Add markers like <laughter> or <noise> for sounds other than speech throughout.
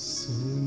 soon.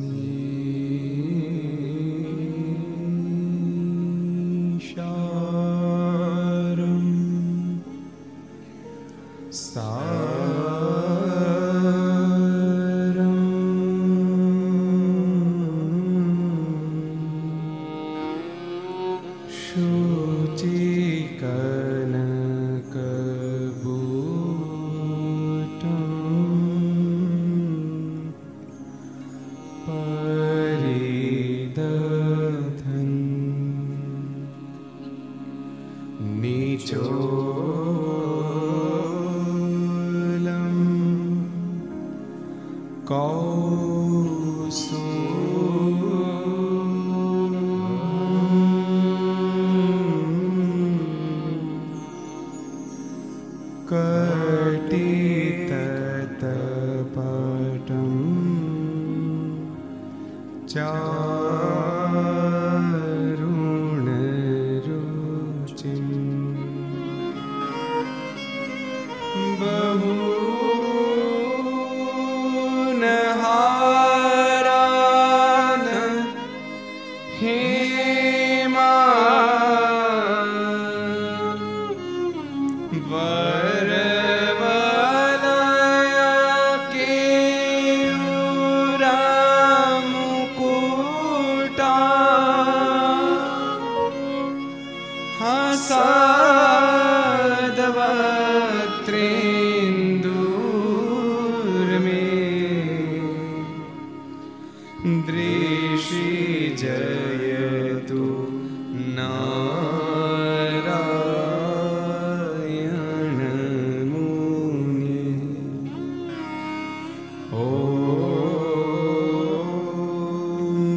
ॐ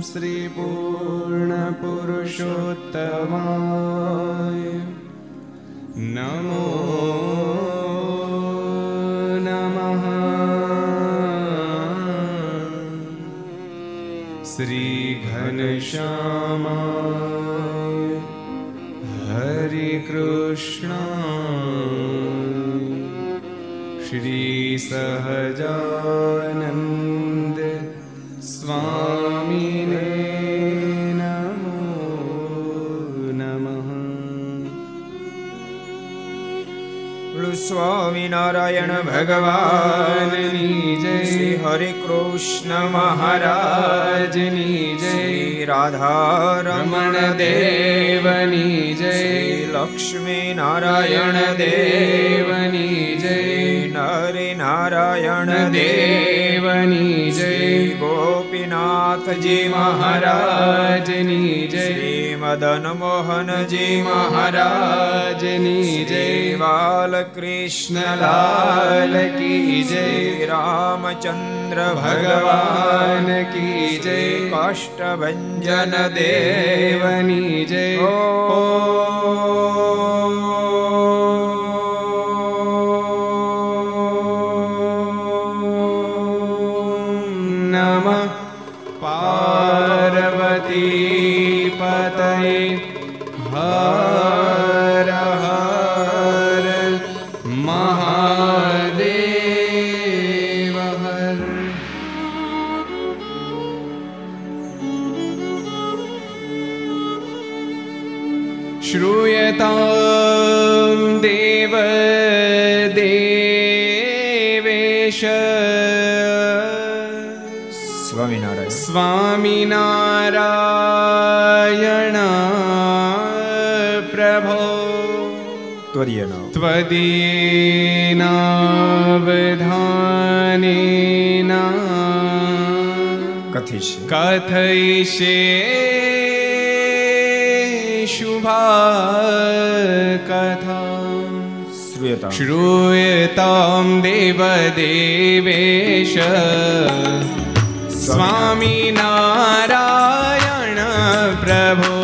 श्रीपूर्णपुरुषोत्तमा ભગવાનની જય. શ્રી હરે કૃષ્ણ મહારાજની જય. રાધા રમણ દેવની જય. લક્ષ્મી નારાયણ દેવની જય. નરે નારાયણ દેવની જય. ગોપીનાથજી મહારાજની જય. મદન મોહનજી મહારાજની જય બાલકૃષ્ણલાલ કી જય રામચંદ્ર ભગવાન કી જય કાષ્ટભન દેવની જય ઓ સ્વામિનારાયણ સ્વામિનારાયણ પ્રભો. ત્વરીયના ત્વદીનાવધાનેના કથિષ્ય કથયિષ્યે શુભા કથા श्रूयता श्रूयतां देवदेवेश સ્વામી નારાયણ પ્રભુ.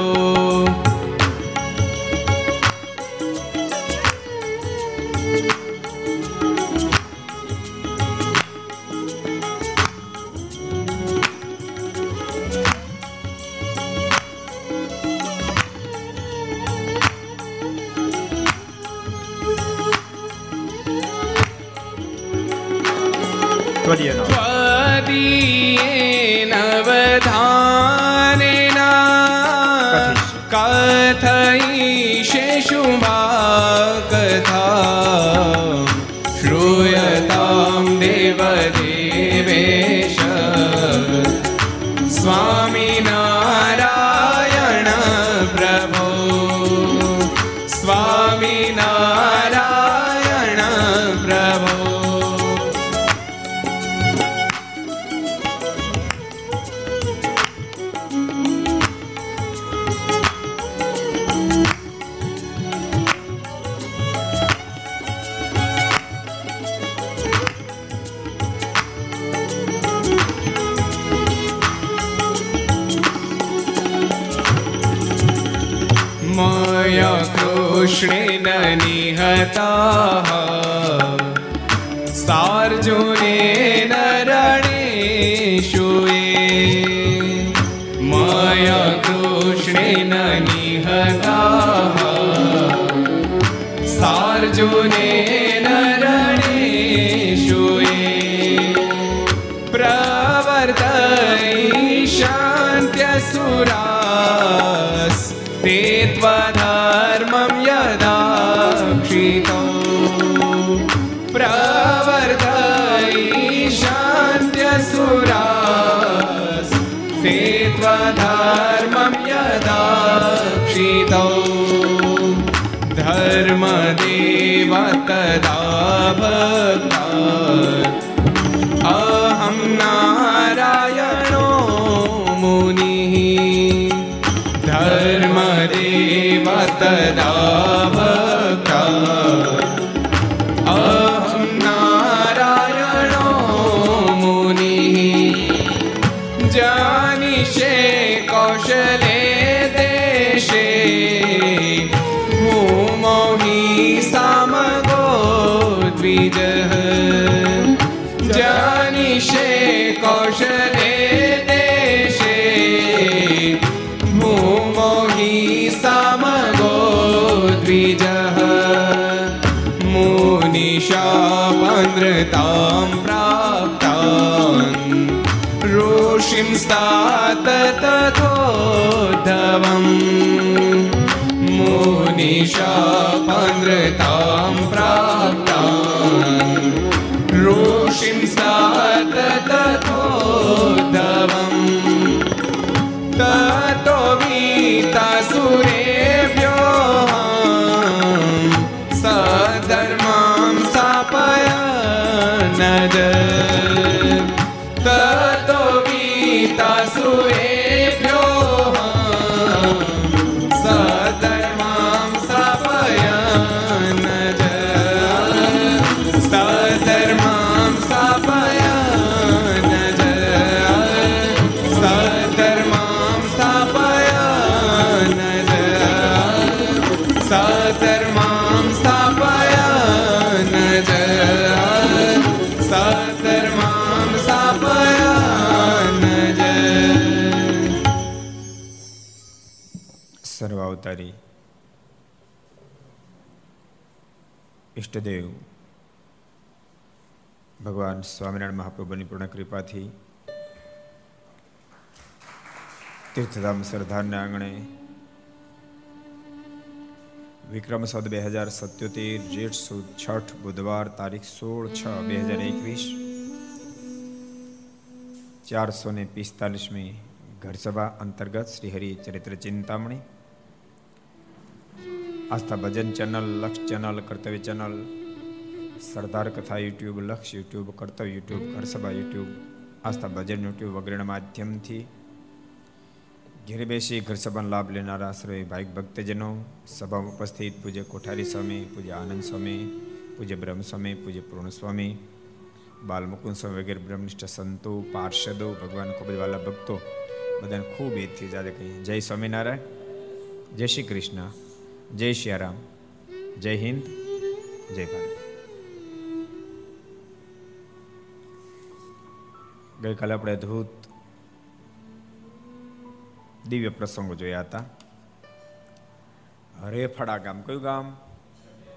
સંગતા સાર્જુને નરણેશુએ મય કૃષ્ણેન નિહતા સાર્જુને નરણેશુએ પ્રવર્તય શાંત્યસુરાસ તે ત્વના क्षितौ धर्मदेव तदा भक्तात् अहं नारायणो मुनिः धर्मदेव तदा भक्ता मुनिशापनृतां प्राप्तान् ऋषिं स्तात तथोद्धवम् ततो वीतासुरेभ्यो सधर्मां स्थापय नज ततो वीतासुरेभ्यो સર્વાવતારી ઈષ્ટદેવ ભગવાન સ્વામિનારાયણ મહાપ્રભુની પૂર્ણ કૃપાથી તીર્થધામ સરદારના આંગણે વિક્રમ સદ બે હજાર સત્યોતેર, જેઠ સુદ છઠ, બુધવાર તારીખ સોળ છ બે હજાર એકવીસ, ચારસો ને પિસ્તાલીસમી ઘરસભા અંતર્ગત Shrihari Charitra Chintamani Aastha Bhajan channel Laksh channel Kartavya channel Sardar Katha YouTube Laksh YouTube Kartavya YouTube Gharsabha YouTube Aastha Bhajan YouTube વગેરેના માધ્યમથી ઘેરે બેસી ઘર સભાનો લાભ લેનારા સર્વે ભાઈક ભક્તજનો સભામાં ઉપસ્થિત પૂજ્ય કોઠારી સ્વામી પૂજ્ય આનંદ સ્વામી પૂજ્ય બ્રહ્મ સ્વામી પૂજ્ય પૂર્ણ સ્વામી બાલમુકુંદ સ્વામી વગેરે બ્રહ્મનિષ્ઠ સંતો પાર્ષદો ભગવાન ખૂબ જ વાલા ભક્તો બધાને ખૂબ એથી જાતે કહી જય સ્વામિનારાયણ જય શ્રી કૃષ્ણ જય શ્રી જય હિન્દ, જય ભારત. ગઈકાલે આપણે અદ્ભુત દિવ્ય પ્રસંગો જોયા હતા. હરેફળા ગામ. કયું ગામ?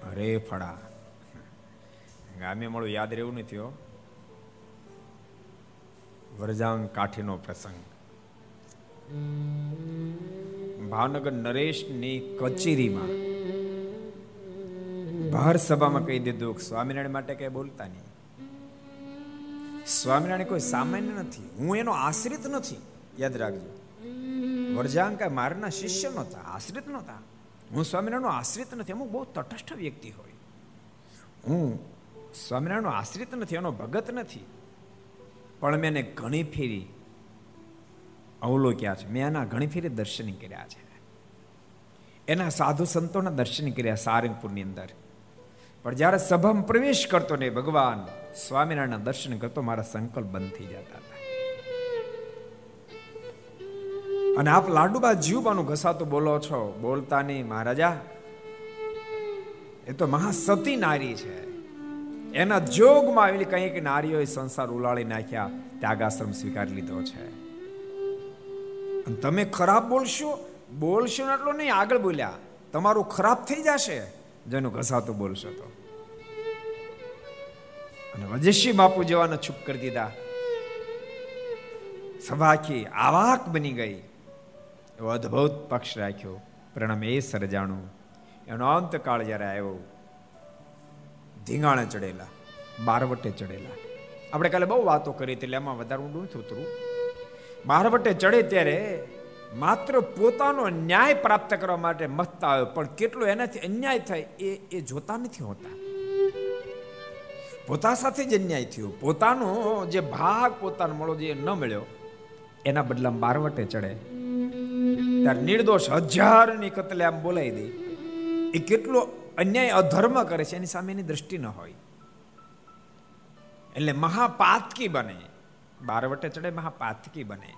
હરેફળા. ગામે મળું યાદ રહેવું નથી હો. વરજાંગ કાઠીનો પ્રસંગ. ભાવનગર નરેશની કચેરીમાં. ભાર સભામાં કહી દીધું સ્વામિનારાયણ માટે કઈ બોલતા નહીં. સ્વામિનારાયણ કોઈ સામાન્ય નથી. હું એનો આશ્રિત નથી. યાદ રાખજો. વરજાંગ કઈ મારના શિષ્ય નહોતા, આશ્રિત નહોતા. હું સ્વામિનારાયણનો આશ્રિત નથી. અમુક બહુ તટસ્થ વ્યક્તિ હોય. હું સ્વામિનારાયણનો આશ્રિત નથી, એનો ભગત નથી. પણ મેં એને ઘણી ફેરી અવલોક્યા છે. મેં એના ઘણી ફેરી દર્શન કર્યા છે. એના સાધુ સંતોના દર્શન કર્યા, સારંગપુરની અંદર. પણ જ્યારે સભામાં પ્રવેશ કરતો ને ભગવાન સ્વામિનારાયણના દર્શન કરતો, મારા સંકલ્પ બંધ થઈ જતા હતા. અને આપ લાડુબા જીવબાનું ઘસાતું બોલો છો? બોલતા નહીં, મહારાજા. એ તો મહાસતી નારી છે. એના જોગમાં આવેલી કંઈક નારીઓએ સંસાર ઉલાળી નાખ્યા, ત્યાગાશ્રમ સ્વીકાર લીધો છે. તમે ખરાબ બોલશો? બોલશો એટલો નહીં, આગળ બોલ્યા. તમારું ખરાબ થઈ જશે. જેનું ઘસાતું બોલશો તો. અને વજેશી બાપુ જવાના ચૂપ કરી દીધા. સભાખી આવાક બની ગઈ. એવો અદ્ભુત પક્ષ રાખ્યો. પ્રણમ એ સર્જાણું. એનો અંતકાળ જ્યારે આવ્યો, ધીંગાણે ચડેલા, બારવટે ચડેલા. આપણે કાલે બહુ વાતો કરી એટલે એમાં વધારે ઊંડું નથી ઉતરું બારવટે ચડે ત્યારે માત્ર પોતાનો ન્યાય પ્રાપ્ત કરવા માટે મથતા હોય, પણ કેટલો એનાથી અન્યાય થાય એ એ જોતા નથી હોતા. પોતા સાથે જ અન્યાય થયો. પોતાનો જે ભાગ પોતાનો મળો જે ન મળ્યો, એના બદલામાં બારવટે ચડે. ત્યારે નિર્દોષ હજારની કતલે આમ બોલાવી દે. એ કેટલો અન્યાય અધર્મ કરે છે, એની સામે એની દ્રષ્ટિ ન હોય. એટલે મહાપાતકી બને. બારવટે ચડે, મહાપાતકી બને.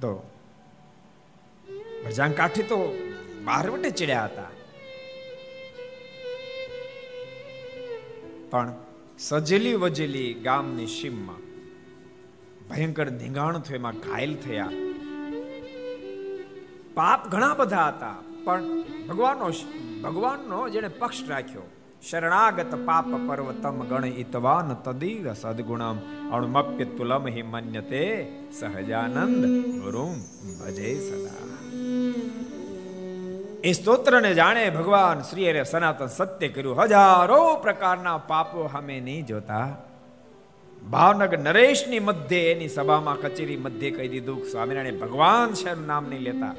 તો ભરજાંગ કાઠી તો બારવટે ચડ્યા હતા. પણ સજેલી વજેલી ગામની સીમમાં ભયંકર ધીંગાણ થયું, એમાં ઘાયલ થયા. પાપ ઘણા બધા હતા, પણ ભગવાનનો ભગવાનનો જેને પક્ષ રાખ્યો શરણાગત પાપ પર્વતમ ગણ ઇતવાન તદીવ સદગુણમ. અણુમપ્ય તુલમ હિ મન્યતે સહજાનંદ ગુરુમ ભજે સદા. એ સ્તોત્રને જાણે ભગવાન શ્રી અરે સનાતન સત્ય કર્યું. હજારો પ્રકારના પાપો અમે નહીં જોતા. ભાવનગર નરેશની મધ્ય, એની સભામાં, કચેરી મધ્ય કહી દીધું સ્વામિનારાયણ, ભગવાન છે નામ નહીં લેતા.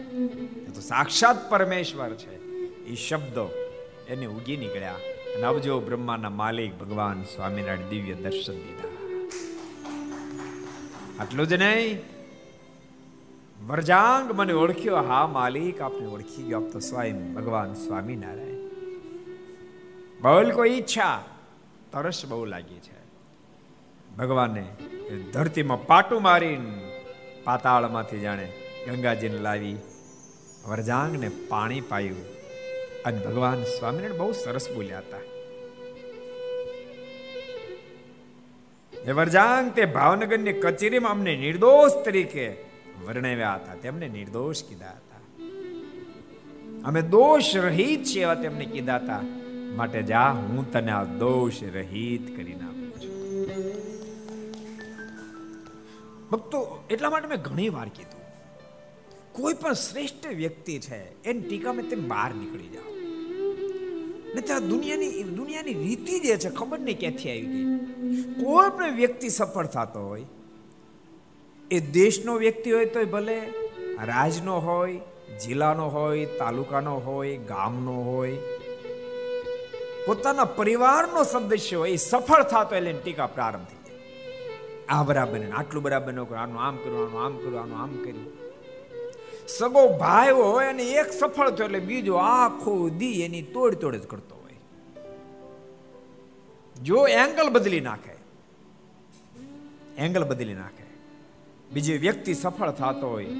તો સાક્ષાત પરમેશ્વર છે. એ શબ્દો એને ઉગી નીકળ્યા. નવજો બ્રહ્માના માલિક ભગવાન સ્વામિનારાયણ દિવ્ય દર્શન દીધા આટલું જ નહીં. વરજાંગ મને ઓળખ્યો. હા, માલિક, આપને ઓળખી ગયો. આપ તો સ્વયં ભગવાન સ્વામિનારાયણ. બોલ કોઈ ઈચ્છા? તરસ બહુ લાગી છે. ભગવાને ધરતીમાં પાટું મારીને પાતાળમાંથી જાણે ગંગાજીને લાવી વરજાંગને પાણી પાયું. અને ભગવાન સ્વામિનારાયણ બહુ સરસ બોલ્યા હતા. વરજાંગ તે ભાવનગરની કચેરીમાં અમને નિર્દોષ તરીકે વર્ણવ્યા હતા. તેમને નિર્દોષ કીધા હતા. અમે દોષ રહિત છે એવા તેમને કીધા હતા. માટે જા, હું તને આ દોષ રહિત કરી નાખું છું. ભક્તો, એટલા માટે મેં ઘણી વાર કીધું. કોઈ પણ શ્રેષ્ઠ વ્યક્તિ છે, એની ટીકા મેં તેમ બહાર નીકળી જાઓ. ને ત્યાં દુનિયાની દુનિયાની રીતિ જે છે, ખબર નહીં ક્યાંથી આવી ગઈ. કોઈ પણ વ્યક્તિ સફળ થતો હોય, એ દેશનો વ્યક્તિ હોય તોય ભલે રાજનો હોય, જિલ્લાનો હોય, તાલુકાનો હોય, ગામનો હોય, પોતાના પરિવારનો સદસ્ય હોય, એ સફળ થતો એટલે ટીકા પ્રારંભ થઈ જાય. આ બરાબર આટલું બરાબર ન આનું આમ કર્યું આનું આમ કર્યું આનું આમ કર્યું. સગો ભાઈ હોય અને એક સફળ થયો એટલે બીજો આખો દી એની તોડ તોડ જ કરતો હોય. જો એંગલ બદલી નાખે એંગલ બદલી નાખે, બીજી વ્યક્તિ સફળ થતો હોય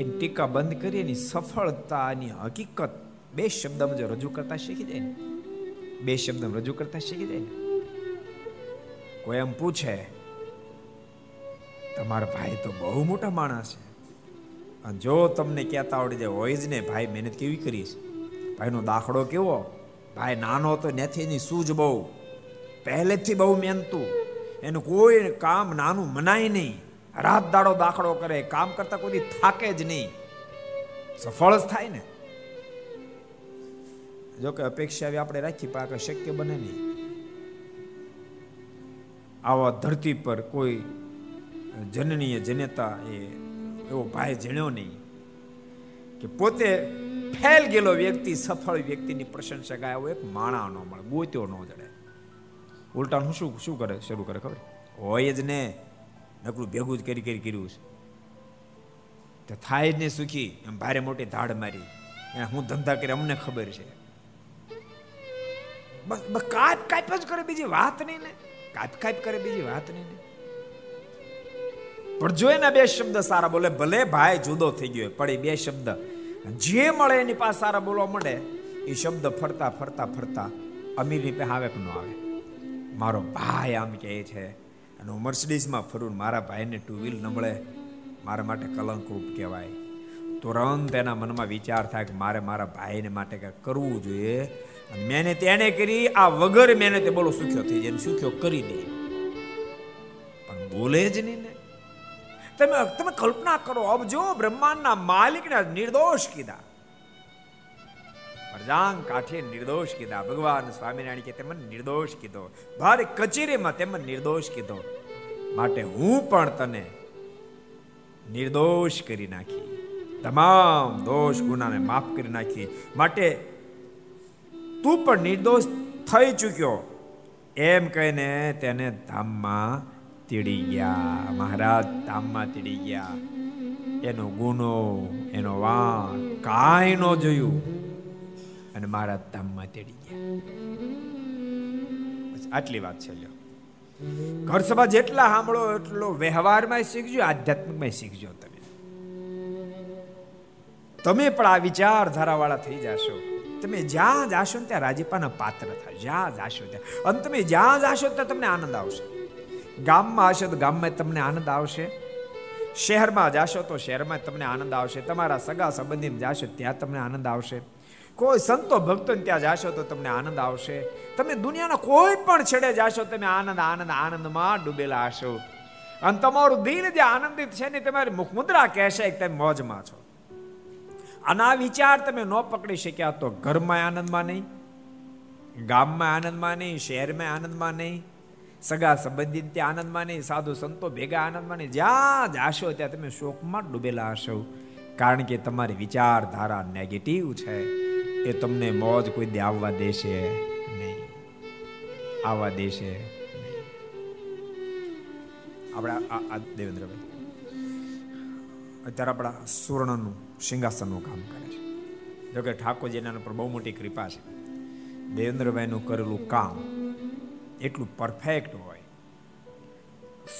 એની ટીકા બંધ કરી એની સફળતાની હકીકત બે શબ્દમાં જો રજૂ કરતા શીખી જાય ને, બે શબ્દમાં રજૂ કરતા શીખી જાય ને, કોઈ એમ પૂછે, તમારા ભાઈ તો બહુ મોટા માણસ છે. જો તમને કહેતા આવડી જાય હોય જ ને, ભાઈ, મહેનત કેવી કરી છે? ભાઈનો દાખલો કેવો? ભાઈ, નાનો તો નથી એની સૂઝ બહુ. પહેલેથી બહુ મહેનતું. એનું કોઈ કામ નાનું મનાય નહીં. રાત દાડો દાખલો કરે, કામ કરતા કોઈ થાકે જ નહીં. સફળ જ થાય ને. જો કે અપેક્ષા આપણે રાખી પાક શક્ય બને નહીં. આવા ધરતી પર કોઈ જનનીય જનેતા એ એવો ભાઈ જણ્યો નહીં કે પોતે ફેલ ગયેલો વ્યક્તિ, સફળ વ્યક્તિની પ્રશંસા ગાય એક માણા ન મળે, ગોત્યો ન જડે. ઉલટાનું શું શું કરે, શરૂ કરે ખબર? હોય જ ને, નકરું ભેગું જ કરી કરી કર્યું છે. તો થાય જ ને સુખી, એમ ભારે મોટી ધાડ મારી. હું ધંધા કરી અમને ખબર છે. બસ કાપ કાપ જ કરે, બીજી વાત નહીં ને. કાપ કાપ કરે, બીજી વાત નહીં ને. પણ જો એના બે શબ્દ સારા બોલે, ભલે ભાઈ જુદો થઈ ગયો પણ એ બે શબ્દ જે મળે એની પાસે સારા બોલવા મળે એ શબ્દ ફરતા ફરતા ફરતા અમીરની પે આવે ન આવે. મારો ભાઈ આમ કહે છે, અને હું મર્સિડીઝમાં ફરું મારા ભાઈને ટુ વ્હીલ ન મળે, મારા માટે કલંકરૂપ કહેવાય. તુરંત એના મનમાં વિચાર થાય કે મારે મારા ભાઈને માટે કંઈક કરવું જોઈએ. અને મેને તેને કરી, આ વગર મેને તે બોલો સુખ્યો થઈ જાય સુખ્યો કરી દે. પણ બોલે જ નહીં ને. તમે તમે કલ્પના કરો અબજો બ્રહ્માંડના માલિકને નિર્દોષ કીધા. અરજાંગ કાઠીએ નિર્દોષ કીધા. ભગવાન સ્વામિનારાયણ કે તેમને નિર્દોષ કીધો. ભારે કચેરીમાં તેમને નિર્દોષ કીધો. માટે હું પણ તને નિર્દોષ કરી નાખી. તમામ દોષ ગુનાને માફ કરી નાખી. માટે તું પણ નિર્દોષ થઈ ચૂક્યો. એમ કહીને તેને ધામમાં તીડી ગયા મહારાજ ધામમાં તીડી ગયા એનો ગુનો, એનો વાણ, કાંઈ ન જોયું. અને મહારાજ ધામમાં તેડી ગયા આટલી વાત છે, લ્યો. ઘર સભા જેટલા સાંભળો, એટલો વ્યવહારમાં શીખજો આધ્યાત્મિકમાં શીખજો તમે. તમે પણ આ વિચારધારાવાળા થઈ જશો. તમે જ્યાં જાશો ને ત્યાં રાજીપાના પાત્ર થાય. જ્યાં જાશો ત્યાં. અને તમે જ્યાં જાશો ત્યાં તમને આનંદ આવશે. ગામમાં હશો તો ગામમાં તમને આનંદ આવશે. શહેરમાં જાશો તો શહેરમાં તમને આનંદ આવશે. તમારા સગા સંબંધીમાં જાશો ત્યાં તમને આનંદ આવશે. કોઈ સંતો ભક્તો ત્યાં જાશો તો તમને આનંદ આવશે. તમે દુનિયાના કોઈ પણ છેડે જાશો તમે આનંદ આનંદ, આનંદમાં ડૂબેલા હશો. અને તમારું દિલ જે આનંદિત છે ને તમારી મુખમુદ્રા કહેશે કે તમે મોજમાં છો. અને આ વિચાર તમે ન પકડી શક્યા તો ઘરમાં આનંદમાં નહીં, ગામમાં આનંદમાં નહીં, શહેરમાં આનંદમાં નહીં સગા સંબંધિત ત્યાં આનંદમાં નહીં, સાધુ સંતો ભેગા આનંદમાં નહીં. જ્યાં જાશો ત્યાં તમે શોકમાં ડૂબેલા હશો. કારણ કે તમારી વિચારધારા નેગેટિવ છે. એ તમને મોજ કોઈ દે આવવા દેશે નહીં. આવવા દેશે આપણા દેવેન્દ્રભાઈ. અત્યારે આપણા સુવર્ણનું સિંહાસનનું કામ કરે છે. જોકે ઠાકોરજીના પર બહુ મોટી કૃપા છે. દેવેન્દ્રભાઈનું કરેલું કામ એટલું પરફેક્ટ હોય.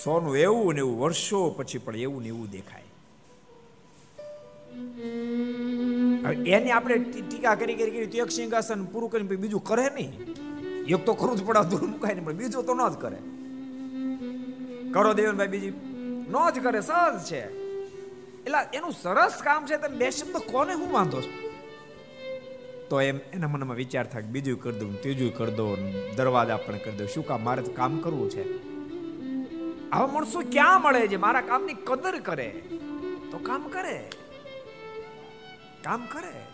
સોનું એવું ને એવું વર્ષો પછી પણ એવું ને એવું દેખાય. એની આપણે ટીકા કરી કરી કરી એક સિંહાસન પૂરું કરીને બીજું કરે નહીં. એક તો ખરું જ પડે દૂર મુકાય નહીં, પણ બીજું તો ન જ કરે. કરો દેવનભાઈ બીજી. ન જ કરે, સહજ છે. એટલે એનું સરસ કામ છે, તમે બે શબ્દ કોને હું વાંધો છો? તો એમ એના મનમાં વિચાર થાય બીજું કરી દઉં, ત્રીજું કરી દઉં દરવાજા પણ કરી દઉં. શું કામ? મારે કામ કરવું છે. આવા માણસો ક્યાં મળે છે? મારા કામની કદર કરે. તો કામ કરે. કામ કરે.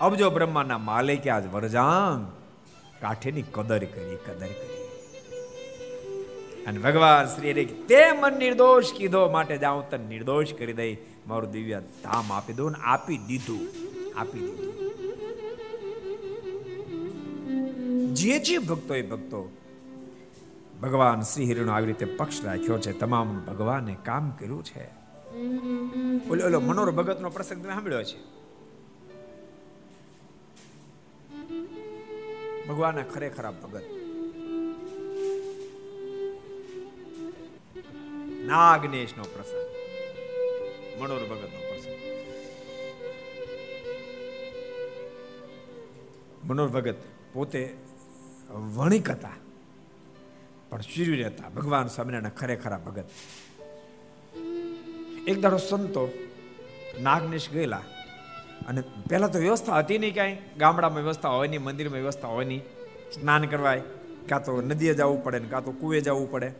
અબજો બ્રહ્માના માલિકે આજ વરજાંગ કાઠેની કદર કરી કદર કરી. અને ભગવાન શ્રી તે મન નિર્દોષ કીધો, માટે જાઉં તને નિર્દોષ કરી દઈ. મારું દિવ્ય ધામ આપી દઉં ને આપી દીધું. આપી દીધું. જે જે ભક્તો એ ભક્તો, ભગવાન શ્રી હિરણો આવી રીતે પક્ષ રાખ્યો છે, તમામ ભગવાને કામ કર્યું છે. ઓલો ઓલો મનોર ભગત નો પ્રસંગ તમે સાંભળ્યો છે ભગવાન ખરેખર ભગત નાગનેશ નો પ્રસંગ મનોર ભગત નો પ્રસંગ. મનોર ભગત પોતે વણિક હતા. પણ શિરવીર હતા ભગવાન સ્વામિનારાયણ ખરેખર ભગત. એક દાડો સંતો નાગનેશ ગયેલા. અને પહેલા તો વ્યવસ્થા હતી નહીં કાંઈ ગામડામાં વ્યવસ્થા હોય નહીં, મંદિરમાં વ્યવસ્થા હોય નહીં. સ્નાન કરવાય. કાં તો નદીએ જવું પડે ને કાં તો કુએ જવું પડે.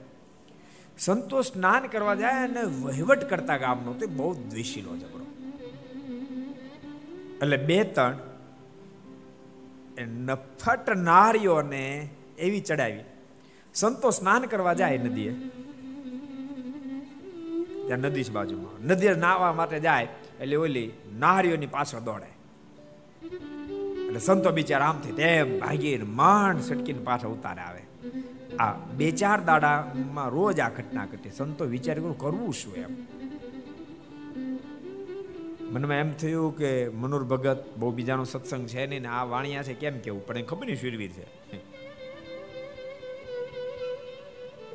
સંતો સ્નાન કરવા જાય અને વહીવટ કરતા ગામનો તો બહુ દ્વેષીલો ઝઘડો. એટલે બે ત્રણ નફટ નારીઓને એવી ચડાવી. સંતો સ્નાન કરવા જાય નદીએ. ત્યાં નદી છે બાજુમાં. નદી નાવા માટે જાય એટલે ઓલી નારીઓની પાછળ દોડે. એટલે સંતો બિચારા આમથી તેમ ભાગીને માંડ સટકીને પાછળ ઉતારે આવે. આ બે ચાર દાડામાં રોજ આ ઘટના ઘટી. સંતો વિચાર કરું કરવું શું એમ? મનમાં એમ થયું કે મનુર ભગત બહુ બીજાનો સત્સંગ છે નહીં ને આ વાણિયા છે, કેમ કેવું? પણ ખબર નહીં શીરવી છે.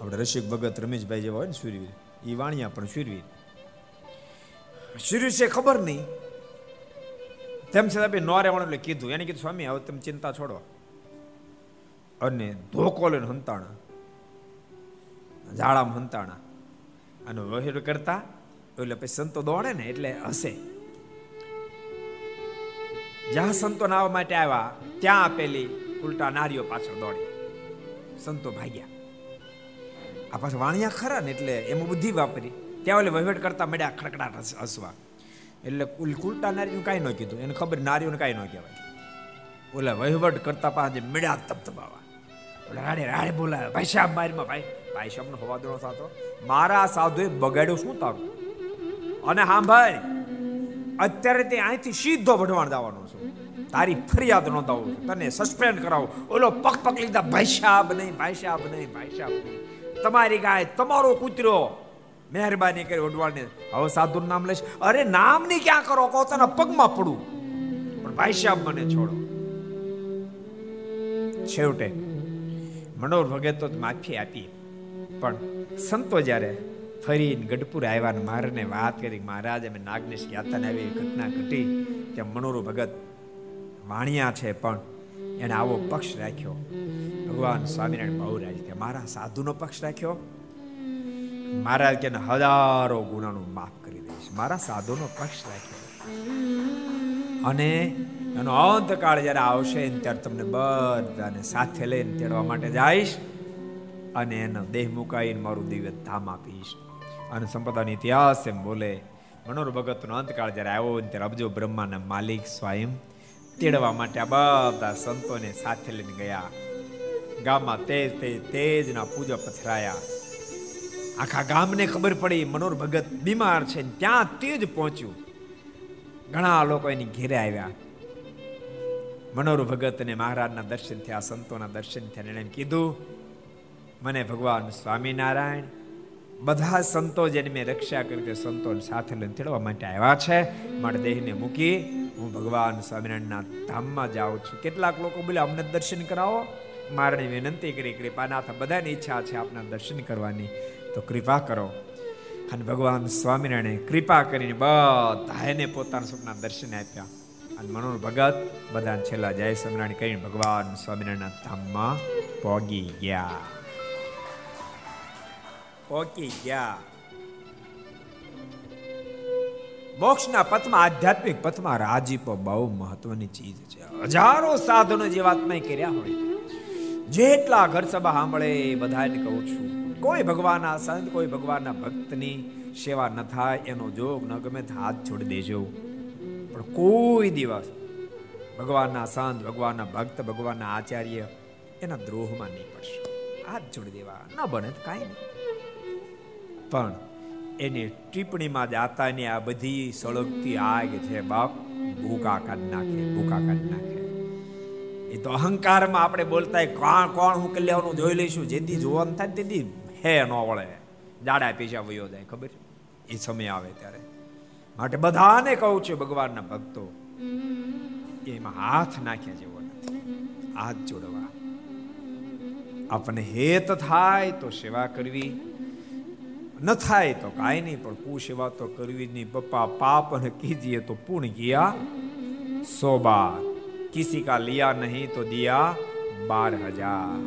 આપણે રસિક ભગત રમેશભાઈ જેવા હોય ને શૂરવીર એ વાણિયા પણ શૂરવીર. શૂરવીર છે ખબર નહીં. તેમ છતાં ભાઈ નોરે એટલે કીધું. એને કીધું, સ્વામી, હવે તમે ચિંતા છોડો. અને ધોકો લઈને હંતાણા. ઝાડામાં હંતાણા. અને વહેર કરતા, એટલે પછી સંતો દોડે ને એટલે હસે. જ્યાં સંતો નાવા માટે આવ્યા, ત્યાં આપેલી ઉલટા નારીઓ પાછળ દોડી. સંતો ભાગ્યા. આ પાછા વાણિયા ખરા ને એટલે એમાં બુદ્ધિ વાપરી. ત્યાં ઓલે વહીવટ કરતા મળ્યા ખડકડાટ હસવા. એટલે કુલ કુલટા નારીનું કાંઈ ન કીધું. એને ખબર નારીઓને કાંઈ ન કહેવાય. ઓલા વહીવટ કરતા પાસે મળ્યા તપતપાવા ઓલા રાડે રાડે બોલાવે, ભાઈ સાહેબ મારીમાં ભાઈ. ભાઈ સાહેબનો હવાદો થતો. મારા સાધુએ બગાડ્યો શું તારું? અને હા ભાઈ, અત્યારે તે અહીંથી સીધો વઢવાણ દાવાનો છું. તારી ફરિયાદ નોંધાવું છું તને સસ્પેન્ડ કરાવું. ઓલો પગ પગ લીધા ભાઈ સાહેબ નહીં ભાઈ સાહેબ નહીં ભાઈ સાહેબ નહીં. તમારી ગાય, તમારો કૂતરો. મહેરબાની કરી વઢવાણને હવે સાધુનું નામ લઈશ. અરે નામની ક્યાં કરો? કહો તને પગમાં પડું. પણ ભાઈ સાહેબ મને છોડો. છેવટે મનોર ભગત તો માફી આપી. પણ સંતો જ્યારે ફરીને ગઢપુર આવ્યા ને મારને વાત કરી મહારાજ, અમે નાગનેશ યાત્રાને આવી ઘટના ઘટી, ત્યાં મનોરો ભગત વાણિયા છે પણ એને આવો પક્ષ રાખ્યો. ભગવાન સ્વામિનારાયણ બહુ રાજ કે મારા સાધુનો પક્ષ રાખ્યો? મહારાજ કે હજારો ગુનાનું માફ કરી દઈશ. મારા સાધુનો પક્ષ રાખ્યો. અને એનો અંતકાળ જ્યારે આવશે ત્યારે તમને બધાને સાથે લઈને તેડવા માટે જઈશ અને એનો દેહ મુકાઈને મારું દિવ્ય ધામ આપીશ. અને સંપદાનો ઇતિહાસ એમ બોલે મનોર ભગતનો અંતકાળ જ્યારે આવ્યો ત્યારે અબજો બ્રહ્માના માલિક સ્વયં તેડવા માટે આ બધા સંતોને સાથે લઈને ગયા. ગામમાં તેજ તેજ, તેજના પૂજા પથરાયા. આખા ગામને ખબર પડી, મનોર ભગત બીમાર છે ત્યાં તેજ પહોંચ્યું. ઘણા લોકો એની ઘેરે આવ્યા. મનોર ભગત અને મહારાજના દર્શન થયા, સંતોના દર્શન થયા એને કીધું, મને ભગવાન સ્વામિનારાયણ બધા સંતો જેની રક્ષા કરી તે સંતો સાથે લઈને તેડવા માટે આવ્યા છે. મારા દેહને મૂકી હું ભગવાન સ્વામિનારાયણના ધામમાં જાઉં છું. કેટલાક લોકો બોલે અમને દર્શન કરાવો. મારણી વિનંતી કરી, કૃપાનાથ, બધાની ઈચ્છા છે આપના દર્શન કરવાની. તો કૃપા કરો. અને ભગવાન સ્વામિનારાયણે કૃપા કરીને બધાને પોતાના સુખના દર્શન આપ્યા. અને મનોર ભગત બધાને છેલ્લા જય સ્વામિનારાયણ કરીને ભગવાન સ્વામિનારાયણના ધામમાં પોગી ગયા. પોકી ગયા મોક્ષના પથમાં, આધ્યાત્મિક પથમાં રાજીપો બહુ મહત્વની ચીજ છે. હજારો સાધનો જે વાતમાં કર્યા હોય. જેટલા ઘર સભા સાંભળે બધાને કહું છું. કોઈ ભગવાનના સંત, કોઈ ભગવાનના ભક્તની સેવા ન થાય, એનો જોગ ન ગમે હાથ છોડી દેજો. પણ કોઈ દિવસ ભગવાનના સંત, ભગવાનના ભક્ત, ભગવાનના આચાર્ય એના દ્રોહમાં નહીં પડશે. હાથ છોડી દેવા ન બને તો કાંઈ નહીં. પણ એની ટિપ્પણીમાં જાતાની આ બધી સળગતી આગ છે બાપ, ભૂકા કાઢ નાખે, ભૂકા કાઢ નાખે. એ તો અહંકારમાં આપણે બોલતા કોણ કોણ હું કલ્યાણનું જોઈ લઈશું. જેથી જોવાનું થાય તેથી હે ન વળે. જાડા પીછા વયો જાય, ખબર? એ સમય આવે ત્યારે. માટે બધાને કહું છું, ભગવાનના ભક્તો, એમાં હાથ નાખ્યા જેવો નથી. હાથ જોડવા. આપણને હેત થાય તો સેવા કરવી. ન થાય તો કાંઈ નહીં, પણ કુ સેવા તો કરવી નહીં. પપ્પા, પાપ અને કીજીએ તો પૂર્ણ ગયા સો બાર કિસી કા લિયા નહીં તો દિયા બાર હજાર.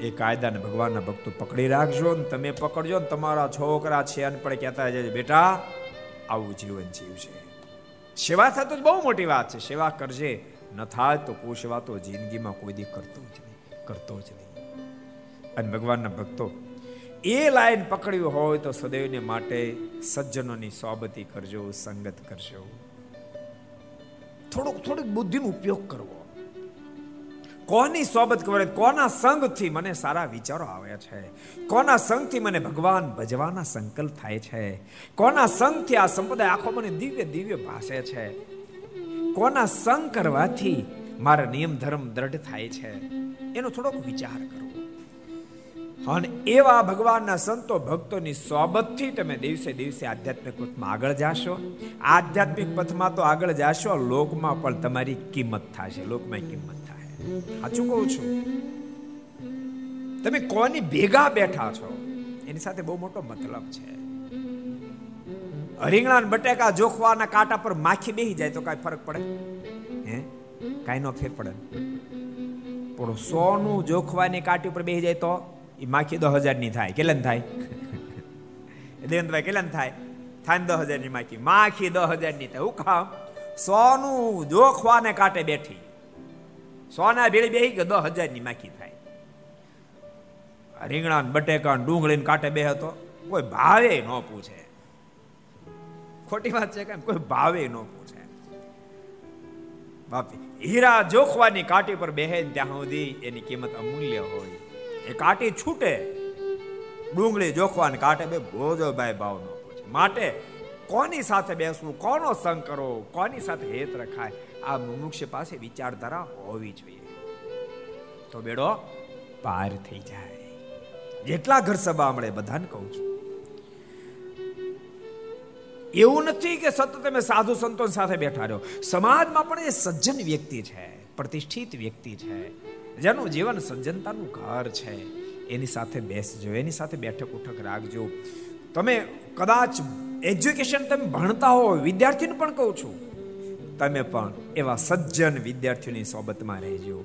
એ કાયદાને ભગવાનના ભક્તો પકડી રાખજો ને તમે પકડજો ને તમારા છોકરા છે અનપણ કહેતા જાય બેટા, આવું જીવન જીવશે સેવા થતો જ બહુ મોટી વાત છે. સેવા કરજે. ન થાય તો કુ સેવા તો જિંદગીમાં કોઈ દી કરતો જ નહીં, કરતો જ નહીં. અને ભગવાનના ભક્તો એ લાઈન પકડ્યું હોય તો સદૈવને માટે સજ્જનોની સોબતી કરજો, સંગત કરજો. થોડુંક, થોડીક બુદ્ધિનો ઉપયોગ કરવો. કોની સોબત કરે કોના સંગથી મને સારા વિચારો આવે છે? કોના સંગથી મને ભગવાન ભજવાના સંકલ્પ થાય છે? કોના સંગથી આ સંપ્રદાય આખો મને દિવ્ય દિવ્ય ભાષે છે? કોના સંગ કરવાથી મારા નિયમ ધર્મ દ્રઢ થાય છે? એનો થોડોક વિચાર કરવો. અને એવા ભગવાનના સંતો ભક્તોની સોબતથી તમે દિવસે દિવસે આધ્યાત્મિક પથમાં આગળ જાશો. આધ્યાત્મિક પથમાં તો આગળ જાશો, લોકમાં પણ તમારી કિંમત થશે, લોકમાં કિંમત થાય સાચું કહું છું. તમે કોની ભેગા બેઠા છો? એની સાથે બહુ મોટો મતલબ છે. રીંગણા બટેકા જોખવાના કાંટા પર માખી બેસી જાય તો કાંઈ ફરક પડે? હે? કાંઈ નો ફેર પડે. પણ સોનું જોખવાની કાંટી ઉપર બેસી જાય તો? એ માખી દસ હજારની થાય. કેટલા થાય? દેવેન્દ્રભાઈ કેટલા થાય? થાય દસ હજારની માખી. માખી દસ હજારની થાય કામ? સોનું જોખવાને કાંટે બેઠી. સોના ભેળી બેહી કે દસ હજારની માખી થાય. રીંગણા બટેકા ડુંગળીને કાંટે બે હતો કોઈ ભાવે ન પૂછે. ખોટી વાત છે કેમ? કોઈ ભાવે ન પૂછે. બાપ હીરા જોખવાની કાંટી પર બેહે ત્યાં સુધી એની કિંમત અમૂલ્ય હોય. એ કાંટી છૂટે. ડુંગળી જોખવાની કાંટે બે ભોજોભાઈ ભાવ ન માટે કોની સાથે બેસવું, કોનો સંગ કરવો, કોની સાથે હેત રખાય, આ મુમુક્ષ પાસે વિચારધારા હોવી જોઈએ. તો બેડો, પાર થઈ જાય. જેટલા ઘર સભા મળે બધાને કહું છું. એવું નથી કે સતત તમે સાધુ સંતો સાથે બેઠા રહ્યો સમાજમાં પણ એ સજ્જન વ્યક્તિ છે, પ્રતિષ્ઠિત વ્યક્તિ છે. જેનું જીવન સજ્જનતાનું ઘર છે. એની સાથે બેસજો એની સાથે બેઠક ઉઠક રાખજો. તમે કદાચ એજ્યુકેશન તમે ભણતા હો, વિદ્યાર્થીને પણ કહું છું, તમે પણ એવા સજ્જન વિદ્યાર્થીઓની સોબતમાં રહેજો.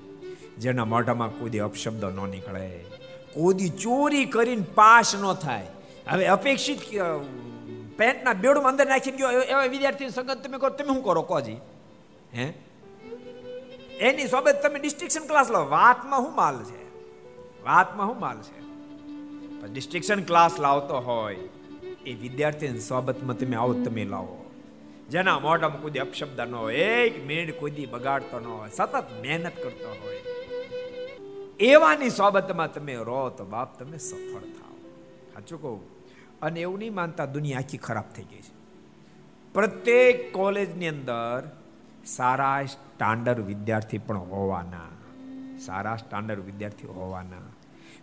જેના મોઢામાં કોઈ અપશબ્દ ન નીકળે. કોઈ ચોરી કરીને પાસ ન થાય. હવે અપેક્ષિત પેન્ટના બેડમાં અંદર નાખી ગયો, એવા વિદ્યાર્થીની સંગત તમે કરો તમે શું કરો, કોજી? હે? એની સોબત તમે ડિસ્ટ્રિક્શન ક્લાસ લો વાતમાં શું માલ છે? વાતમાં શું માલ છે? ડિસ્ટ્રિક્શન ક્લાસ લાવતો હોય, એ વિદ્યાર્થીની સોબતમાં તમે આવો તમે લાવો. જેના મોઢામાં કોઈ અપશબ્દ ન હોય, એક મિનિટ કોઈ બગાડતો ન હોય, સતત મહેનત કરતો હોય. એવાની સોબતમાં તમે રો તો બાપ તમે સફળ થાવ સાચું કહું? અને એવું નહીં માનતા, દુનિયા આખી ખરાબ થઈ ગઈ છે. પ્રત્યેક કોલેજની અંદર સારા સ્ટાન્ડર્ડ વિદ્યાર્થી પણ હોવાના, સારા સ્ટાન્ડર્ડ વિદ્યાર્થી હોવાના.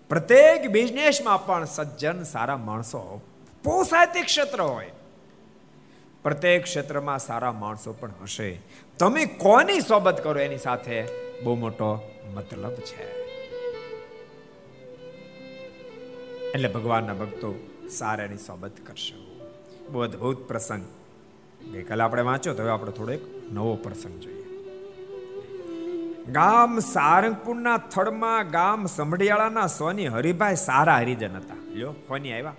પ્રત્યેક બિઝનેસમાં પણ સજ્જન સારા માણસો પોસાય ક્ષેત્ર હોય. પ્રત્યેક ક્ષેત્રમાં સારા માણસો પણ હશે. તમે કોની સોબત કરો એની સાથે? બહુ મોટો મતલબ છે. એટલે ભગવાનના ભક્તો સારાની સોબત કરશો. બહુ અદભુત પ્રસંગ. ગઈકાલે આપણે વાંચ્યો તો હવે આપણે થોડો એક નવો પ્રસંગ જોઈએ. ગામ સારંગપુરના થળમાં ગામ સમઢિયાળાના સોની હરિભાઈ સારા હરિજન હતા. લ્યો કોની આવ્યા.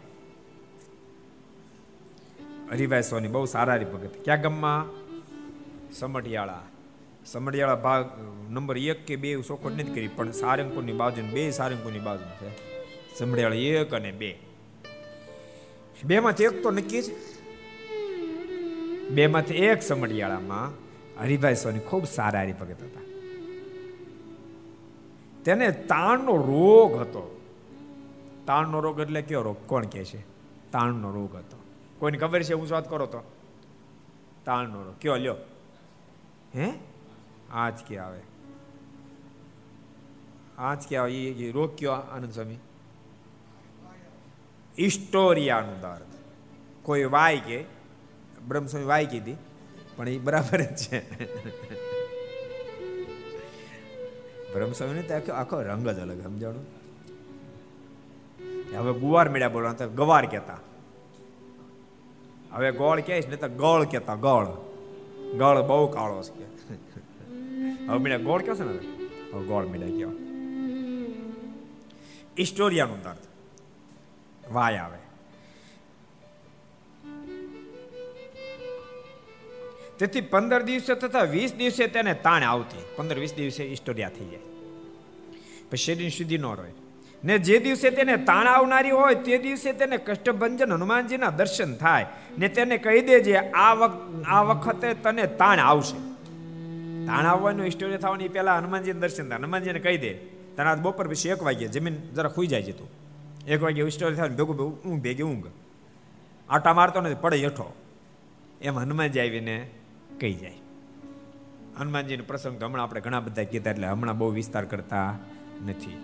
હરિભાઈ સોની બહુ સારા હરિભગત ક્યાં ગામમાં? સમઢિયાળા સમઢિયાળા ભાગ નંબર એક કે બે સોખોટ નથી કરી, પણ સારંગપુરની બાજુ બે, સારંગપુરની બાજુ છે. સમઢિયાળા એક અને બે. બે માંથી એક તો નક્કી છે. બે માંથી એક સમઢિયાળામાં હરિભાઈ સોની ખૂબ સારા હરિભગત હતા. તેને તાણનો રોગ હતો. તાણનો રોગ એટલે કયો રોગ? કોણ કહે છે? તાણનો રોગ હતો. કોઈને ખબર છે? હું વાત કરો તો. તાણનો રોગ. કયો લ્યો. હે? આજ કે આવે. આજ કે આવે. એ રોગ કયો? આનંદ સ્વામી? ઇસ્ટોરિયાનું દર્દ. કોઈ વાય કે બ્રહ્મસ્વામી વાય કીધી પણ એ બરાબર જ છે. બ્રહ્મસ્વામીને તો આખો આખો રંગ જ અલગ, સમજાણું? હવે ગુવાર મેળ્યા બોલવા તો ગવાર કહેતા. હવે ગોળ કહેશ ને તો ગોળ કહેતા, ગોળ. ગળ બહુ કાળો છે. હવે મીડા ગોળ કહો છે ને? હવે ગોળ મીડા કહેવા ઇસ્ટોરિયાનું દર્દ વાય આવે. તેથી પંદર દિવસે તથા વીસ દિવસે તેને તાણ આવતી. પંદર વીસ દિવસે ઇસ્ટોરિયા થઈ જાય. પછી શરીર સુધી ન રહે. ને જે દિવસે તેને તાણ આવનારી હોય તે દિવસે તેને કષ્ટભંજન હનુમાનજીના દર્શન થાય. ને તેને કહી દેજે, આ વખત આ વખતે તને તાણ આવશે. તાણ આવવાનું સ્ટોરી થવાની પહેલા હનુમાનજી દર્શન થાય. હનુમાનજીને કહી દે, તને આજ બપોર પછી એક વાગ્યે જમીન જરા ખુઈ જાય છે તું. એક વાગે ઇસ્ટોરી થાય ભેગું ઊંઘ ભેગી ઊંઘ. આટા મારતો નથી, પડે હેઠો. એમ હનુમાનજી આવીને કહી જાય. હનુમાનજીનો પ્રસંગ તો હમણાં આપણે ઘણા બધા કીધા એટલે હમણાં બહુ વિસ્તાર કરતા નથી.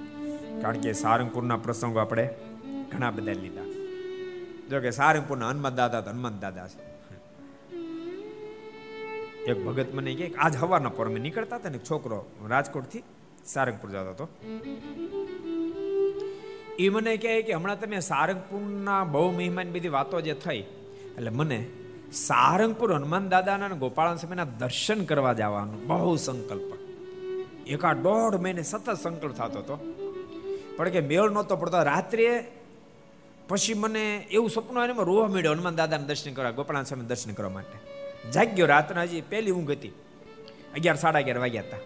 કારણ કે સારંગપુરના પ્રસંગો આપણે ઘણા બધા લીધા. જો કે સારંગપુરના હનુમાન દાદા તો હનુમાન દાદા છે. એક ભગત મને કે આજ હવારના પર નીકળતા હતા ને છોકરો રાજકોટથી સારંગપુર જતો હતો. એ મને કહે કે હમણાં તમે સારંગપુરના બહુ મહેમાન બધી વાતો જે થઈ, એટલે મને સારંગપુર હનુમાન દાદાના અને ગોપાળન સ્વામીના દર્શન કરવા જવાનું. બહુ સંકલ્પ. એકા દોઢ મહિને સતત સંકલ્પ થતો હતો. પણ કે મેળ નહોતો પડતો. રાત્રે પછી મને એવું સપનું આવે રોવા મળ્યો હનુમાન દાદાના દર્શન કરવા ગોપાલ સ્વામી દર્શન કરવા માટે. જાગ્યો રાતના હજી પહેલી ઊંઘ હતી. અગિયાર, સાડા અગિયાર વાગ્યા હતા.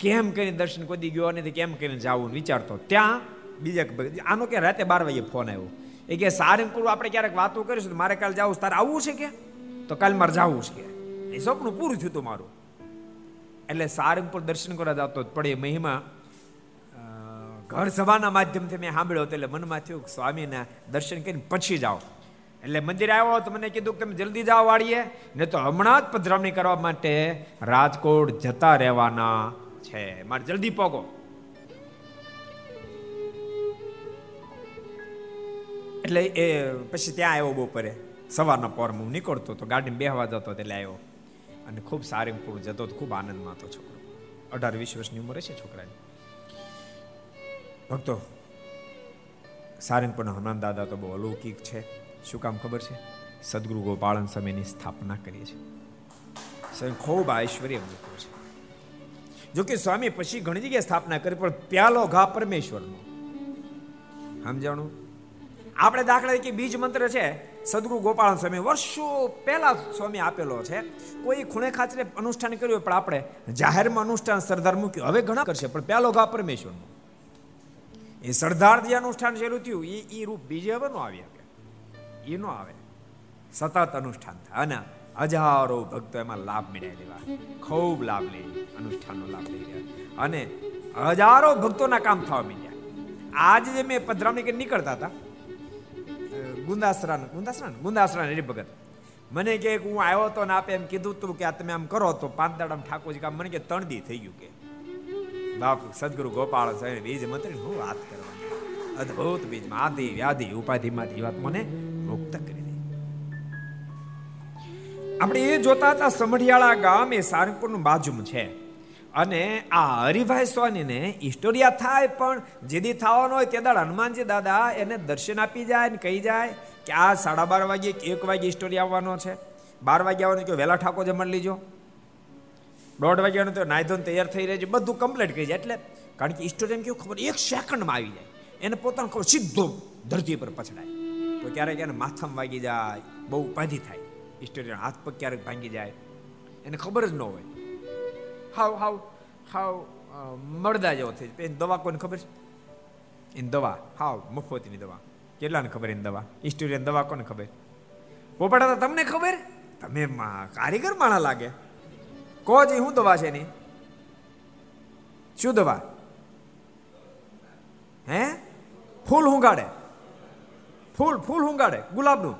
કેમ કરીને દર્શન કોદી ગયો? નથી કેમ કરીને જવું? વિચારતો. ત્યાં બીજા આનો કે રાતે બાર વાગે ફોન આવ્યો. એ કે સારંગપુર આપણે ક્યારેક વાતો કરીશું મારે કાલે જવું તારે આવવું છે કે? તો કાલ મારે જવું છે કે? એ સપનું પૂરું થયું હતું મારું. એટલે સારંગપુર દર્શન કરવા જતો પડે મહિમા. ઘર સભાના માધ્યમથી મેં સાંભળ્યો એટલે મનમાં થયું સ્વામીના દર્શન કરીને પછી જાઓ. એટલે મંદિર આવ્યો તો મને કીધું કે તમે જલ્દી જાઓ વાળીએ ને તો હમણાં જ પધરામણી કરવા માટે રાજકોટ જતા રહેવાના છે. મારે જલ્દી પોગો એટલે એ પછી ત્યાં આવ્યો બપોરે. સવારના પોરમાં હું નીકળતો તો ગાડીમાં બેહવા જતો એટલે આવ્યો. અને ખૂબ સારંગપુર જતો તો ખૂબ આનંદમાં હતો છોકરો. અઢાર વીસ વર્ષની ઉંમર છે છોકરાની. ભક્તો, સારંગપુરના હનુમાન દાદા તો બહુ અલૌકિક છે. શું કામ ખબર છે? સદગુરુ ગોપાળન સમયની સ્થાપના કરી છે. ખૂબ ઐશ્વર્ય મૂકો છે. જો કે સ્વામી પછી ઘણી જગ્યાએ સ્થાપના કરી, પણ પ્યાલો ઘા પરમેશ્વરનો. સમજાણું? આપણે દાખલા તરીકે બીજ મંત્ર છે, સદગુરુ ગોપાલ સ્વામી વર્ષો પહેલા સ્વામી આપેલો છે. કોઈ ખૂણે ખાચરે અનુષ્ઠાન કર્યું પણ આપણે જાહેરમાં અનુષ્ઠાન સરદાર મૂક્યું. હવે ઘણા કરશે, પણ પહેલો ઘા પરમેશ્વરનો. એ સરદાર જે અનુષ્ઠાન શરૂ થયું. એ એ રૂપ બીજે હવે નો આવી શકે. એ નો આવે. સતત અનુષ્ઠાન થાય. અને હજારો ભક્તો એમાં લાભ મેળવી લેવા. ખૂબ લાભ લે, અનુષ્ઠાનનો લાભ લઈ ગયા અને હજારો ભક્તોના કામ થવા માંડ્યા. આજે મેં પધરામણી નીકળતા હતા ગુંદાસરા ગુંદાસરા ગુંદાસરા હરિભગત મને કે હું આવ્યો તો ને આપે એમ કીધું તું કે આ તમે આમ કરો તો પાંચ દાડા ઠાકોરજી કામ મને કે ત્રણ દી થઈ ગયું કે. બાપ, સદગુરુ ગોપાળ સાહેબ બીજ મંત્રી હું વાત કરવાની. અદ્ભુત બીજમાં આદિ વ્યાધિ ઉપાધિમાંથી વાત મને મુક્ત કરી દે. આપણે એ જોતા હતા સમઢિયાળા ગામ એ સારંગપુરનું બાજુમાં છે. અને આ હરિભાઈ સ્વામીને હિસ્ટોરિયા થાય, પણ જેદી થવાનો હોય તે દાડ હનુમાનજી દાદા એને દર્શન આપી જાય ને કહી જાય કે આ સાડા બાર વાગે એક વાગે હિસ્ટોરી આવવાનો છે. બાર વાગે આવવાનું કે વહેલા ઠાકોર જમણ લીજો. દોઢ વાગ્યાનો તો નાયધોન તૈયાર થઈ રહે છે બધું કમ્પ્લીટ કરી જાય. એટલે કારણ કે હિસ્ટોરિયન કેવું ખબર, એક સેકન્ડમાં આવી જાય. એને પોતાનું ખબર, સીધો ધરતી પર પછડાય. તો ક્યારેક એને માથામાં વાગી જાય, બહુ ઉપાધિ થાય. હિસ્ટોરિયન હાથ પગ ક્યારેક ભાંગી જાય. એને ખબર જ ન હોય. હાવ હાવ હાવ મળદા જેવો થઈ એની દવા કોને ખબર છે? એની દવા, હાવ, મફતની દવા. કેટલાને ખબર એની દવા? હિસ્ટોરિયન દવા કોને ખબર? પોપડા તમને ખબર? તમે કારીગર માણા લાગે. કહો જી શું દવા છે એની? શું દવા? હે? ફૂલ હુંગાડે. ફૂલ ફૂલ હુંગાડે. ગુલાબનું.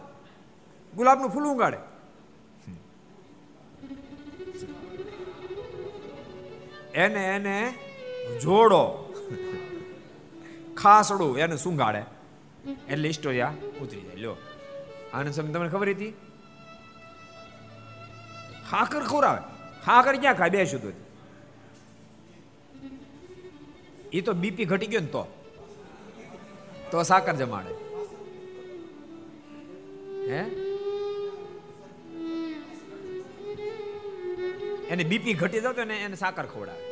ગુલાબનું ફૂલ હુંગાડે. એને એને જોડો. ખાસડું એને સુંગાડે. એટલે ઇસ્ટોરિયા ઉતરી જાય. લ્યો. આનંદ સમય તમને ખબર હતી? ખાકર ખોરાવે ખાકર ક્યાં ખાય? બે શુદ્ધ એ તો બીપી ઘટી ગયો ને તો. તો સાકર જમાડે. હે? એને બીપી ઘટી જતો ને એને સાકર ખવડાવે.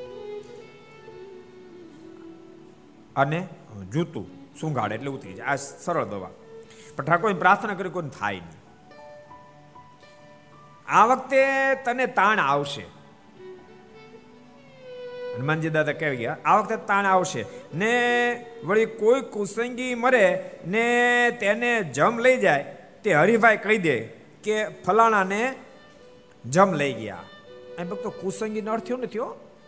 અને જૂતું સુંઘાડે એટલે ઉતરી જાય. આ સરળ દવા. પણ ઠાકોરની પ્રાર્થના કરી કોઈ થાય નહીં. આ વખતે તને તાણ આવશે. હનુમાનજી દાદા કહી ગયા, આ વખતે તાણ આવશે. ને વળી કોઈ કુસંગી મરે ને તેને જમ લઈ જાય. તે હરિભાઈ કહી દે કે, ફલાણાને જમ લઈ ગયા. એમ ભક્તો, કુસંગીનો અર્થ થયો નથી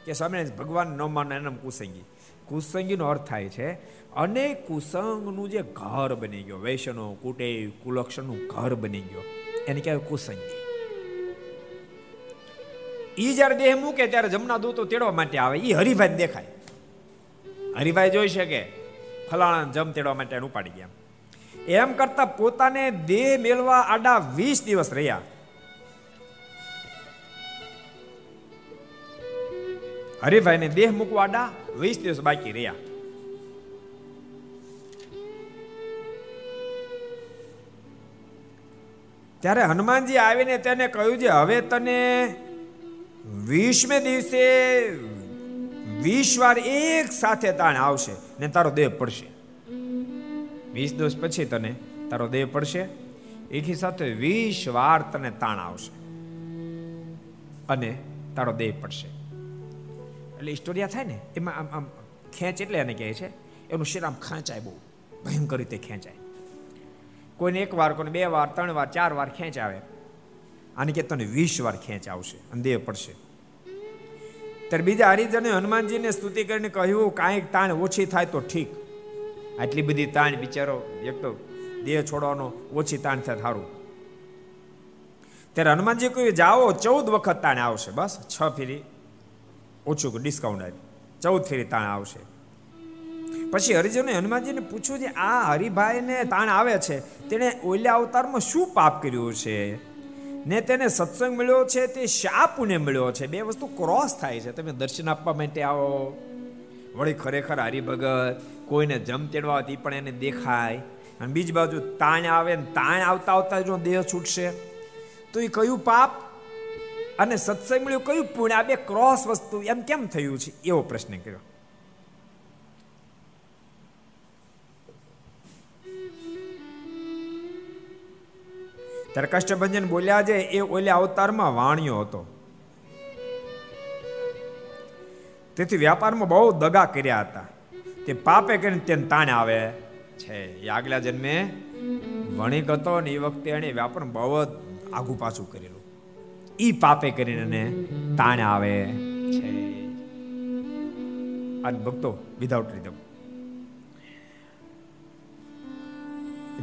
કે સામે ભગવાન ન માને એમ કુસંગી. કુસંગીનો અર્થ થાય છે, અને કુસંગનું જે ઘર બની ગયો, વૈષ્ણવ કુટે કુલક્ષણનું ઘર બની ગયો, એને કહેવાય કુસંગી. ઈ જ્યારે દેહ મૂકે, ત્યારે જમના દૂતો તેડવા માટે આવે એ હરિભાઈ દેખાય. હરિભાઈ જોઈ શકે ફલાણા જમ તેડવા માટે ઉપાડી ગયા. એમ કરતા પોતાને દેહ મેળવા આડા વીસ દિવસ રહ્યા. હરિભાઈને દેહ મૂકવા આડા, વીસ દિવસ બાકી રહ્યા. ત્યારે હનુમાનજી આવીને તેને કહ્યું છે હવે તને વીસમે દિવસે વીસ વાર એક સાથે તાણ આવશે ને તારો દેહ પડશે. વીસ દિવસ પછી તને તારો દેહ પડશે, એકી સાથે વીસ વાર તને તાણ આવશે અને તારો દેહ પડશે. એટલે સ્ટોરિયા થાય ને, એમાં આમ આમ ખેંચ એટલે એને કહે છે, એનું શરીર આમ ખેંચાય બહુ, ભયંકર રીતે ખેંચાય. કોઈને એક વાર, કોઈને બે વાર, ત્રણ વાર, ચાર વાર ખેંચ આવે આને કે તને વીસ વાર ખેંચ આવશે, અને દેહ પડશે. ત્યારે બીજા હરિજને હનુમાનજીને સ્તુતિ કરીને કહ્યું, કાંઈક તાણ ઓછી થાય તો ઠીક. આટલી બધી તાણ બિચારો, એક તો દેહ છોડવાનો ઓછી તાણ થાય સારું ત્યારે હનુમાનજી કહ્યું, જાઓ, ચૌદ વખત તાણ આવશે, બસ, છ ફેરી ઓછું ડિસ્કાઉન્ટ આવી ચૌદ ફેરી તાણ આવશે. પછી હરિજને હનુમાનજીને પૂછ્યું છે આ હરિભાઈને તાણ આવે છે? તેણે ઓલ્યા અવતારમાં શું પાપ કર્યું છે? ને તેને સત્સંગ મળ્યો છે તે શા પુણ્ય મળ્યો છે? બે વસ્તુ ક્રોસ થાય છે. તમે દર્શન આપવા માટે આવો. વળી ખરેખર હરિભગત કોઈને જમ તેડવાથી પણ એને દેખાય. અને બીજી બાજુ તાણ આવે ને તાણ આવતા આવતા જો દેહ છૂટશે. તો એ કયું પાપ? અને સત્સંગ મળ્યું કયું પુણ્ય આ બે ક્રોસ વસ્તુ, એમ કેમ થયું છે? એવો પ્રશ્ન કર્યો. ત્યારે બોલ્યા છે, એ ઓલ્યા અવતારમાં વાણિયો હતો. તેથી વ્યાપારમાં બહુ દગા કર્યા હતા. તે પાપે કરીને તેને તાણ આવે છે. આગલા જન્મે વણિક હતો ને એ વખતે એને વ્યાપાર બહુ જ આઘું પાછું કરેલું. ઈ પાપે કરીને તાણ આવે છે. આ ભક્તો વિધાઉટ રીધમ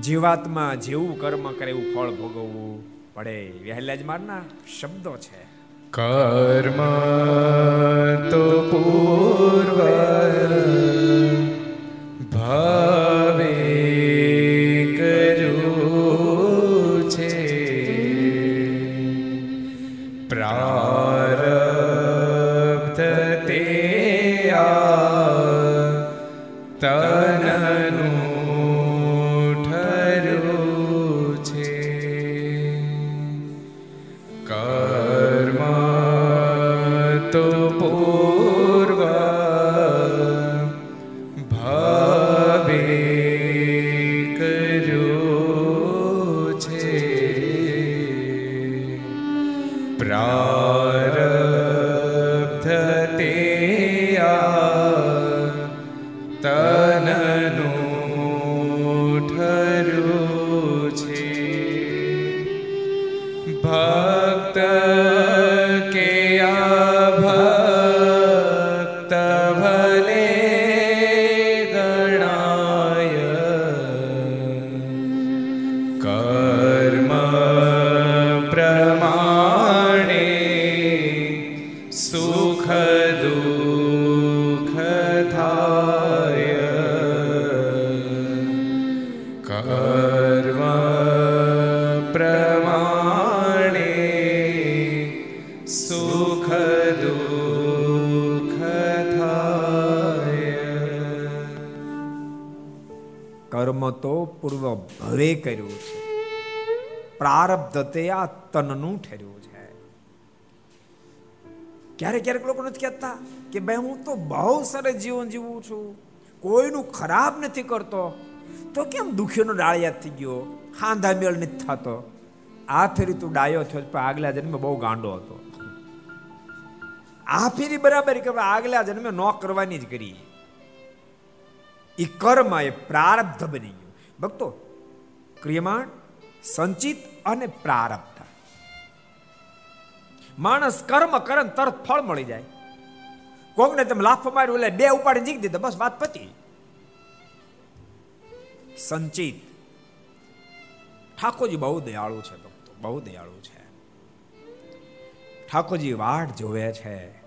જીવાત્મા જેવું કર્મ કરે એવું ફળ ભોગવવું પડે. વહેલા જ મારના શબ્દો છે. કર્મ તો પૂર્વ ભાવે તે આ તનનું ઠર્યું છે. ક્યારેક ક્યારેક લોકો નથી કહેતા કે ભાઈ, હું તો બહુ સરસ જીવન જીવું છું. કોઈનું ખરાબ નથી કરતો. તો કેમ દુખીનો ડાળિયાત થઈ ગયો? હાંધા મેળ નથી થતો. આ ફેરી તું ડાયો થયો પણ આગલા જન્મે બહુ ગાંડો હતો. આ ફેરી બરાબર કે આગલા જન્મે ન કરવાની જ કરી. એ કર્મ એ પ્રારબ્ધ બની ગયું. ભક્તો, ક્રિયમાણ, સંચિત અને પ્રારબ્ધ. માણસ કર્મ કરે તરત ફળ મળી જાય. કોકને તમે લાફો માર્યું એટલે બે ઉપાડી જીક દીધા, બસ વાત પતી. સંચિત. ઠાકોરજી બહુ દયાળુ છે ભક્તો, બહુ દયાળુ છે. ઠાકોરજી વાટ જોવે છે.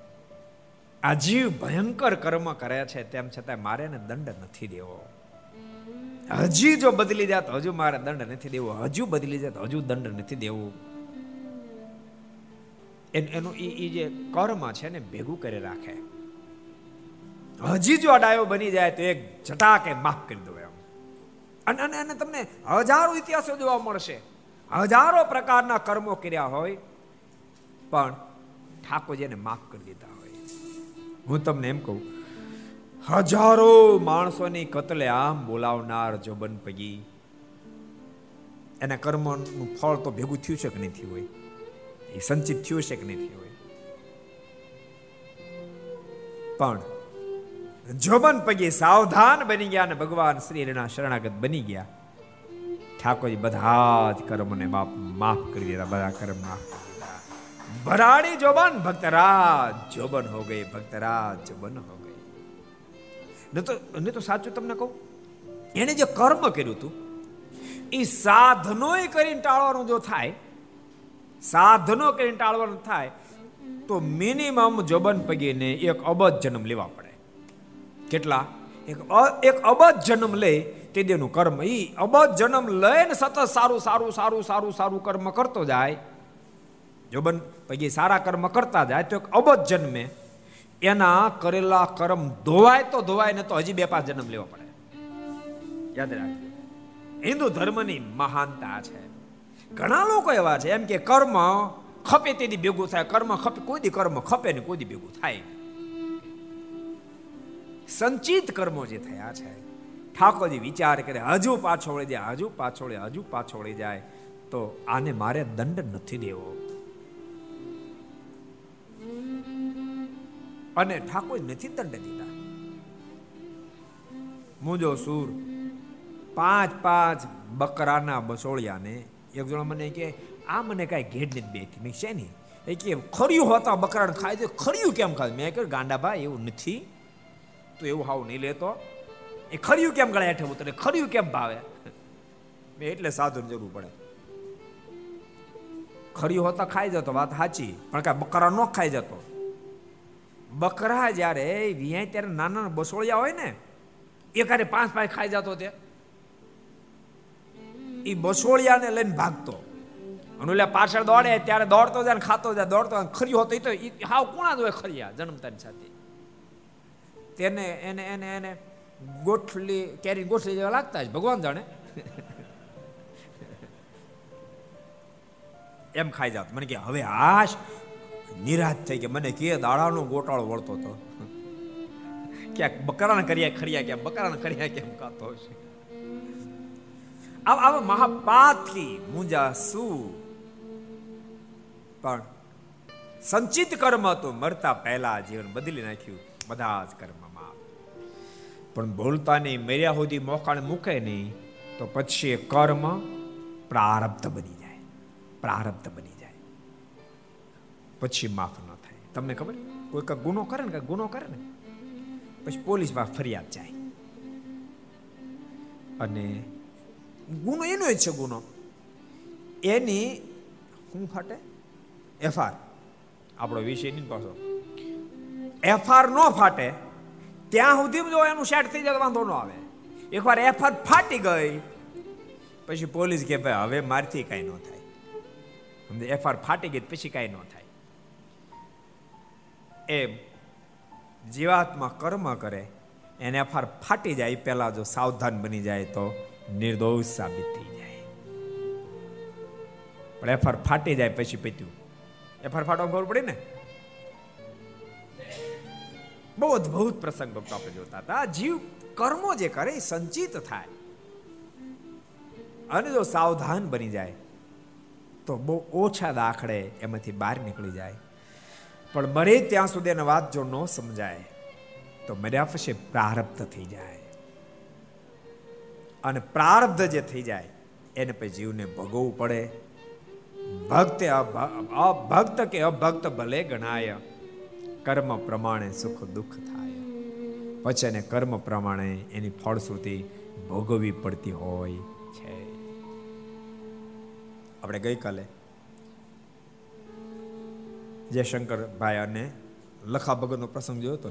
આ જીવ ભયંકર કર્મ કરે છે, તેમ છતાં મારે એને દંડ નથી દેવો. હજી જો બદલી જાય તો હજુ મારે દંડ નથી દેવો. હજુ બદલી જાય તો હજુ દંડ નથી દેવું. એનું એ જે કર્મ છે ને, ભેગું કરી રાખે. હજી જો અડાયો બની જાય, તો એક જટાકે માફ કરી દો એમ. અને અને અને તમને હજારો ઇતિહાસો જોવા મળશે. હજારો પ્રકારના કર્મો કર્યા હોય, પણ ઠાકોરજીને માફ કરી દીધા હોય. હું તમને એમ કહું હજારો માણસોની કતલે આમ બોલાવનાર જોબન પગી. એના કર્મનું ફળ તો ભેગું થયું છે કે નહીં થયું હોય? એ સંચિત થયું છે કે નહીં થયું હોય? પણ જોબન પગી સાવધાન બની ગયા અને ભગવાન શ્રી હરિના શરણાગત બની ગયા, ઠાકોરજી બધા જ કર્મને માફ કરી દીધા, બધા કર્મ માફ ભરાડી જોબન ભક્તરાજ જોબન હો ગઈ, ભક્તરાજ જોબન હો ગઈ. ન તો ન તો સાચું તમને કહું? એને જે કર્મ કર્યું હતું એ સાધનોય કરીને ટાળવાનું જો થાય, સાધનો કરીને ટાળવાનું થાય, તો મિનિમમ જોબન પગીને એક અબજ જન્મ લેવા પડે. કેટલા? એક એક અબજ જન્મ લે તે દેનું કર્મ. એ અબજ જન્મ લઈને સતત સારું સારું સારું સારું સારું કર્મ કરતો જાય, જોબન પૈકી સારા કર્મ કરતા જાય, તો એક અબજ જન્મે. એના કરેલા કર્મ ધોવાય તો ધોવાય ને તો હજી બે પાંચ જન્મ લેવા પડે. યાદ રાખજો. હિન્દુ ધર્મની મહાનતા છે. ઘણા લોકો એવા છે એમ કે કર્મ ખપે તેથી ભેગું થાય, કર્મ ખપે, કોઈ કર્મ ખપે ને કોઈ ભેગું થાય. સંચિત કર્મો જે થયા છે, ઠાકોરજી વિચાર કરે, હજુ પાછો વળી જાય, હજુ પાછો હજુ પાછો વળી જાય, તો આને મારે દંડ નથી દેવો. અને ઠાકોર નથી દંડ દીધા. મુજો સુર, પાંચ પાંચ બકરાના બસોળિયાને એક જણો મને કે આ મને કાંઈ ઘેડ નથી બેઠી. મેં છે નહીં એ કે, ખર્યું હોતા બકરાને ખાય તો ખર્યું કેમ ખાય? મેં કહ્યું ગાંડાભાઈ એવું નથી. તો એવું હાવ નહીં લેતો. એ ખર્યું કેમ ગળે હેઠે ઉતરે? ખર્યું કેમ ભાવે? મેં એટલે સાધુની જરૂર પડે. ખર્યું હોતા ખાઈ જતો, વાત સાચી. પણ કાંઈ બકરા ન ખાઈ જતો. બકરા જ્યારે વિયાય ત્યારે નાના બસોળિયા હોય ને એ ક્યારે પાંચ પાંચ ખાઈ જતો તે. એ બસોળિયાને લઈને ભાગતો. અને પાછળ દોડે, ત્યારે દોડતો જાય ખાતો જાય, દોડતો ખરી હોતો તો હાવ કોણા હોય ખરિયા જન્મતાની સાથે. તેને, એને એને એને ગોઠલી, કેરી ગોઠલી જેવા લાગતા જ, ભગવાન જાણે. એમ ખાઈ જાત. મને કે, હવે આશ નિરાશ થઈ કે મને કે દાડાનો ગોટાળો વળતો હતો ક્યાંક બકરાના કર્યા ખરિયા ક્યાં બકરાના કર્યા કેમ ખાતો હશે? આવા આવા મહાપાતકી મુંજા શું પણ સંચિત કર્મ હતું મરતા પહેલા જીવન બદલી નાખ્યું. બધા જ કર્મમાં. પણ બોલતા નહીં મર્યા સુધી મોકાને મૂકે નહીં, તો પછી એ કર્મ પ્રારબ્ધ બની જાય. પ્રારબ્ધ બની જાય પછી માફ ન થાય. તમને ખબર? કોઈ કંઈક ગુનો કરે ને, કંઈક ગુનો કરે ને, પછી પોલીસમાં ફરિયાદ જાય. અને ગુનો એનો જ છે ગુનો. એની શું ફાટે એફઆર આપણો વિષય નહીં પાછો. એફઆર ન ફાટે, ત્યાં સુધી જો એનું સેટ થઈ જાય વાંધો ન આવે. એકવાર એફઆર ફાટી ગઈ, પછી પોલીસ કે, ભાઈ, હવે મારથી કાંઈ ન થાય. એફઆર ફાટી ગઈ પછી કાંઈ ન થાય. એ જીવાત્મા કર્મ કરે, એને ફાર ફાટી જાય પહેલા જો સાવધાન બની જાય તો નિર્દોષ સાબિત થઈ જાય. પણ એફઆર ફાટી જાય પછી પત્યું. એફઆર ફાટવા ખબર પડી ને? બહુ અદભુત પ્રસંગ ભક્તો આપણે જોતા હતા. જીવ કર્મો જે કરે એ સંચિત થાય. અને જો સાવધાન બની જાય, તો બહુ ઓછા દાખડે એમાંથી બહાર નીકળી જાય. પણ મરે ત્યાં સુધી એને વાત જો ન સમજાય, તો મર્યા પછી પ્રારબ્ધ થઈ જાય. અને પ્રારબ્ધ જે થઈ જાય, એને પછી જીવને ભોગવવું પડે. ભક્ત અભક્ત કે અભક્ત ભલે ગણાય, કર્મ પ્રમાણે સુખ દુઃખ થાય. પછી એને કર્મ પ્રમાણે એની ફળશ્રુતિ ભોગવવી પડતી હોય છે. આપણે ગઈકાલે જયશંકરભાઈ અને લખા ભગતનો પ્રસંગ જોયો હતો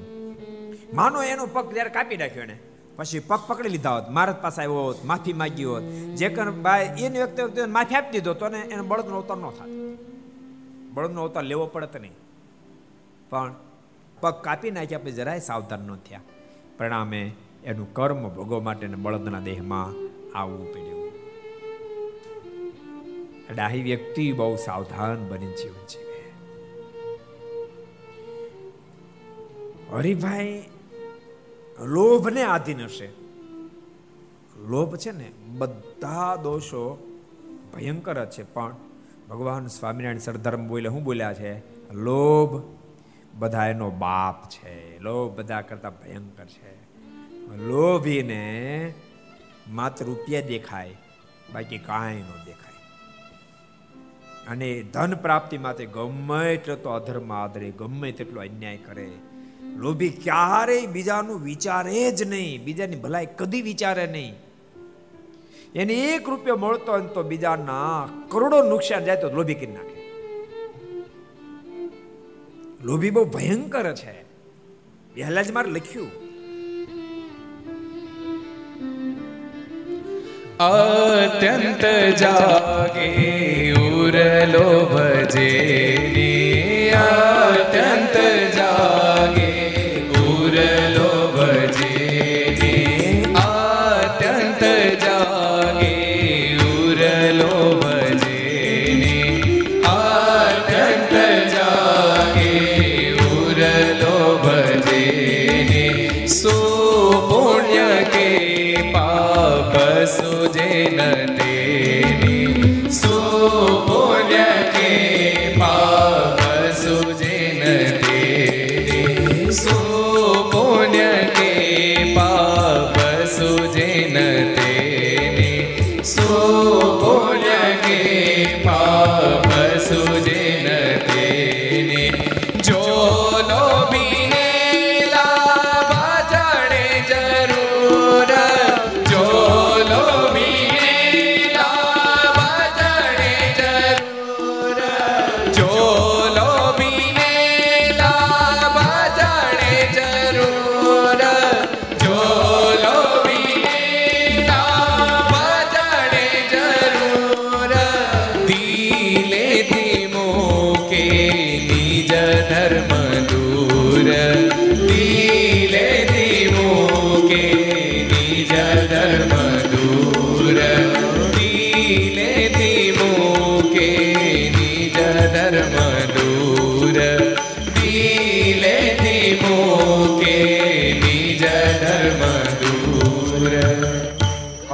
માનો એનો પગ ત્યારે કાપી નાખ્યો એને. પછી પગ પકડી લીધા હોત, મારત પાસે આવ્યો હોત, માફી માગી હોત. જે ભાઈ, એની વ્યક્તિ વ્યક્તિ માફી આપી દીધો તો એને બળદનો અવતાર ન થાત. બળદનો અવતાર લેવો પડત નહીં. પણ પગ કાપી નાખ્યા પછી જરાય સાવધાન ન થયા. પરિણામે એનું કર્મ ભોગવવા માટે બળદના દેહમાં આવવું પડ્યું. ડાહી વ્યક્તિ બહુ સાવધાન બની જીવન જીવે. હરિભાઈ, લોભને આધીન હશે. લોભ છે ને, બધા દોષો ભયંકર જ છે, પણ ભગવાન સ્વામિનારાયણ સરધર્મ બોલે શું બોલ્યા છે, લોભ બધા એનો બાપ છે. લોભ બધા કરતા ભયંકર છે. લોભીને માત્ર રૂપિયા દેખાય, બાકી કાંઈ ન દેખાય. અને ધન પ્રાપ્તિ માટે ગમે એટલો તો અધર્મ આદરે, ગમે તેટલો અન્યાય કરે લોભી ક્યારેય બીજાનું વિચારે જ નહીં. બીજાની ભલાઈ કદી વિચારે નહીં. એને એક રૂપિયો મળતો હોય તો બીજાના કરોડો નુકસાન જાય તો લોભી કરી નાખે. લોભી બહુ ભયંકર છે. પહેલા જ મારે લખ્યું. અત્યંત જાગે ઉર લોભ અત્યંત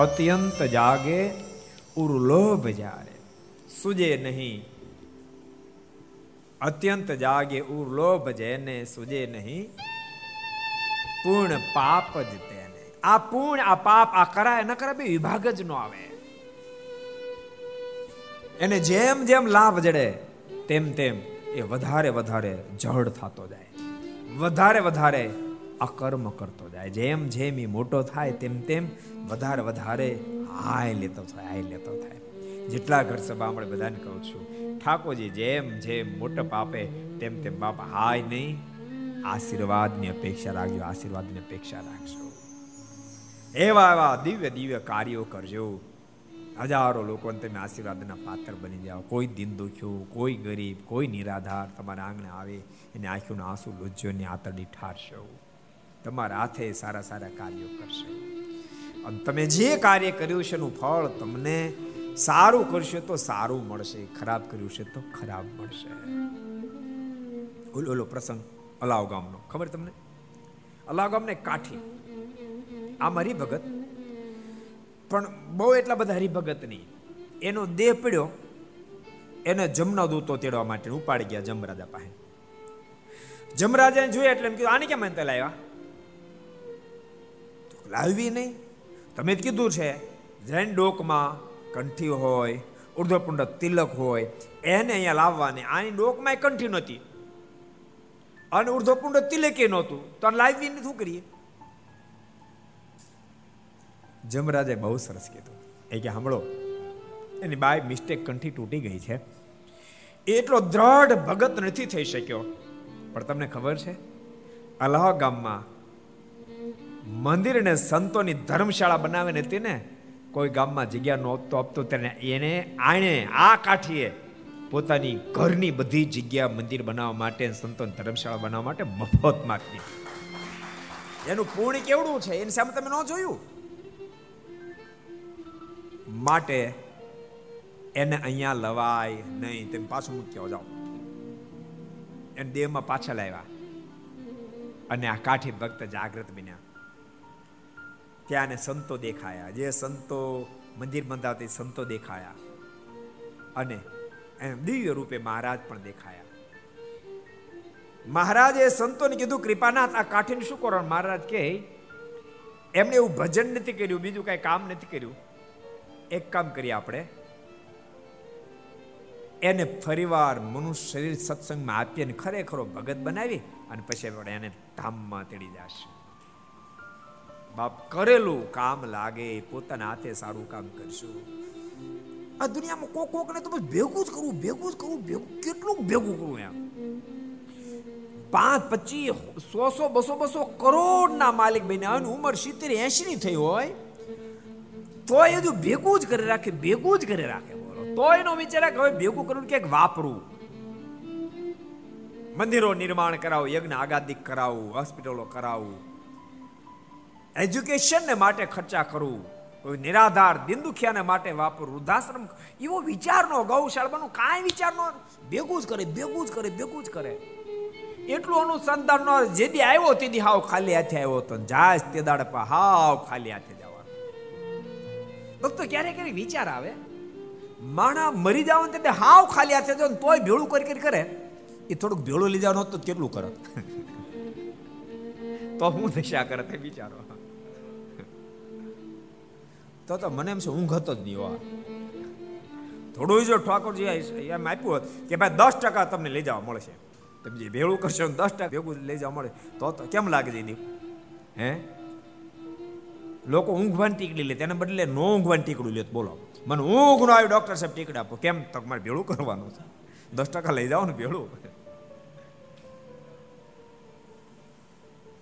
અત્યંત જાગે ઉર્લોભ જારે સુજે નહીં અત્યંત જાગે ઉર્લોભ જેને સુજે નહીં પૂર્ણ પાપ જ તેને આ પૂર્ણ આ પાપ આ કરાય ન કરાય બે વિભાગ જ નો આવે એને જેમ જેમ લાભ જડે તેમ તેમ એ વધારે વધારે જડ થતો જાય વધારે વધારે અકર્મ કરતો જાય. જેમ જેમ એ મોટો થાય, તેમ તેમ વધારે વધારે હાય લેતો થાય, હાય લેતો થાય. જેટલા ઘર સભા આપણે બધાને કહું છું, ઠાકોરજી જેમ જેમ મોટો પાપે, તેમ તેમ બાપ હાય નહીં. આશીર્વાદની અપેક્ષા રાખજો, આશીર્વાદની અપેક્ષા રાખજો. એવા એવા દિવ્ય દિવ્ય કાર્યો કરજો. હજારો લોકોને તમે આશીર્વાદના પાત્ર બની જાઓ. કોઈ દિન દુખ્યું, કોઈ ગરીબ, કોઈ નિરાધાર તમારા આંગણે આવે, એને આંખીનું આંસુ લોજ્યો ને આતરડી ઠારશો. તમારા હાથે સારા સારા કાર્યો કરશે. અને તમે જે કાર્ય કર્યું છે એનું ફળ તમને સારું કરશે તો સારું મળશે, ખરાબ કર્યું છે તો ખરાબ મળશે. ઓલો ઓલો પ્રસંગ, અલાવ ગામનો. ખબર તમને? અલાવ ગામને કાઠી. આમ હરિભગત. પણ બહુ એટલા બધા હરિભગત નહીં. એનો દેહ પડ્યો, એને જમના દૂતો તેડવા માટે ઉપાડી ગયા જમરાજા પાસે. જમરાજાને જોયા એટલે એમ કીધું, આને કેમ અંતે લાવ્યા? લાવવી નહીં. તમે જ કીધું છે, જૈન ડોકમાં કંઠી હોય, ઉર્ધ્વપુંડ તિલક હોય, એને અહીંયા લાવવાની. આની ડોકમાં કંઠી નહોતી. અને ઉર્ધ્વપુંડ તિલકે નહોતું. તો લાવવી શું કરીએ? જમરાજે બહુ સરસ કીધું. એ કે સાંભળો, એની બાય મિસ્ટેક કંઠી તૂટી ગઈ છે. એટલો દ્રઢ ભગત નથી થઈ શક્યો. પણ તમને ખબર છે, અલાહ ગામમાં મંદિર અને સંતોની ધર્મશાળા બનાવે ને તેને કોઈ ગામમાં જગ્યા નહોતો આપતો, તેને એને આણે આ કાઠીએ પોતાની ઘરની બધી જગ્યા મંદિર બનાવવા માટે સંતોની ધર્મશાળા બનાવવા માટે મફત આપી એનું પૂર્ણ કેવડું છે? એની સામે તમે ન જોયું? માટે એને અહીંયા લવાય નહીં. તેમ પાછું મૂક્યો જાઓ. એને દેહમાં પાછા લાવ્યા. અને આ કાઠી ભક્ત જાગૃત બન્યા. ત્યાં સંતો દેખાયા, જે સંતો મંદિર બંધાવતી સંતો દેખાયા. અને એમ દિવ્ય રૂપે મહારાજ પણ દેખાયા. મહારાજે સંતોને કીધું, કૃપાનાથ, આ કાઠીને શું કરવાનું મહારાજ કહે, એમણે એવું ભજન નથી કર્યું, બીજું કાંઈ કામ નથી કર્યું. એક કામ કરીએ આપણે. એને ફરીવાર મનુષ્ય શરીર સત્સંગમાં આપીને ખરેખરો ભગત બનાવી અને પછી એને ધામમાં તેડી જશે. બાપ કરેલું કામ લાગે, પોતાના હાથે સારું કામ કરશું આ દુનિયામાં કોક કોક ને તો બસ ભેગું જ કરવું, ભેગું જ કરવું, ભેગું, કેટલું ભેગું કરવું એમ. પાંચ, પચીસ, સો સો, બસો બસો કરોડ ના માલિક બન્યા અને ઉંમર સિત્તેર એસી ની થઈ હોય તો એ હજુ ભેગું જ કરી રાખે, ભેગું જ કરી રાખે બોલો. તો એનો વિચાર કે હવે ભેગું કરવું ક્યાંક વાપરું. મંદિરો નિર્માણ કરાવું, યજ્ઞ આગાદિક કરાવું, હોસ્પિટલો કરાવું. એજ્યુકેશનને માટે ખર્ચા કરવું કોઈ નિરાધાર દિન દુખિયાને માટે વાપર, વૃદ્ધાશ્રમ એવો વિચાર નો ગૌશાળાનું કાંઈ વિચાર નો, ભેગું જ કરે, ભેગું જ કરે, ભેગું જ કરે. એટલું અનુસંધાન નો, જે દી આવ્યો તે દી હાવ ખાલી હાથે આવ્યો તો જાય તે દાડે પર હાવ ખાલી હાથે જવાનું ભક્તો ક્યારેક ક્યારેક વિચાર આવે? માણા મરી જાવ તે હાવ ખાલી હાથે જો તોય ભેળું કરી કરી કરે. એ થોડુંક ભેળું લઈ જવાનું તો કેટલું કરત? <laughs> તો હું દશા કરે તે વિચારો. તો તો મને એમ છે, ઊંઘ હતો જ નહીં હોવા થોડું જો ઠાકોરજી એમ આપ્યું હોત કે ભાઈ દસ ટકા તમને લઈ જવા મળશે. તમે જે ભેળું કરશો દસ ટકા ભેગું લઈ જવા મળે, તો તો કેમ લાગે છે હે? લોકો ઊંઘવાની ટીકડી લે, તેના બદલે નો ઊંઘવાની ટીકડું લે બોલો. મને ઊંઘ નો આવ્યું, ડોક્ટર સાહેબ ટીકડી આપો. કેમ? તો મારે ભેળું કરવાનું છે. દસ ટકા લઈ જાઓ ને ભેળું.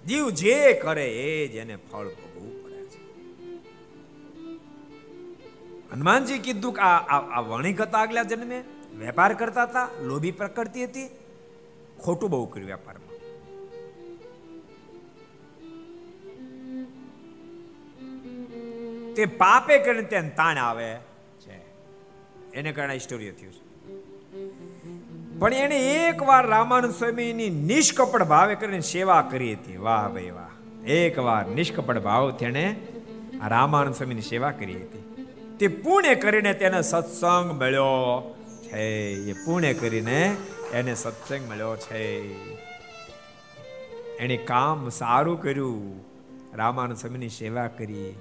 જીવ જે કરે, એ જ એને ફળ ભોગવવું હનુમાનજી કીધું કે આ આ વણિક હતા આગલા જન્મે. વેપાર કરતા હતા, લોભી પ્રકૃતિ હતી. ખોટું બહુ કર્યું વેપારમાં. તે પાપે કરીને તેને તાણ આવે છે. એને કારણે સ્ટોરી થયું છે. પણ એને એકવાર રામાનંદ સ્વામીની નિષ્કપટ ભાવે કરીને સેવા કરી હતી. વાહ ભાઈ વાહ. એકવાર નિષ્કપટ ભાવ તેણે રામાનંદ સ્વામીની સેવા કરી હતી. તે પુણે કરીને તેને સત્સંગ મળ્યો છે. એ પુણે કરીને એને સત્સંગ મળ્યો છે. એને કામ સારું કર્યું. રામાનુ સ્વામીની સેવા કરી.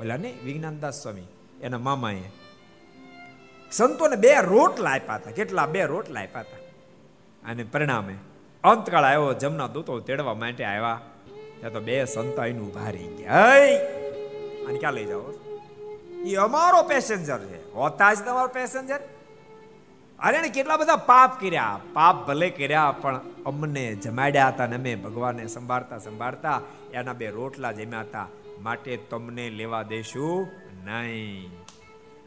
ઓલા ને વિજ્ઞાનદાસ સ્વામી, એના મામાએ સંતોને બે રોટલા આપ્યા હતા. કેટલા બે રોટલા આપ્યા હતા. અને પરિણામે અંતકાળ આવ્યો, જમના દૂતો તેડવા માટે આવ્યા. ત્યાં તો બે સંતો આવીને ઊભા રહી ગયા. અને ક્યાં લઈ જાઓ? એ અમારો પેસેન્જર છે. હોતા જ તમારો પેસેન્જર અરે કેટલા બધા પાપ કર્યા. પાપ ભલે કર્યા, પણ અમને જમાડ્યા હતા અને અમે ભગવાનને સંભાળતા સંભાળતા એના બે રોટલા જમ્યા હતા. માટે તમને લેવા દેશું નહીં.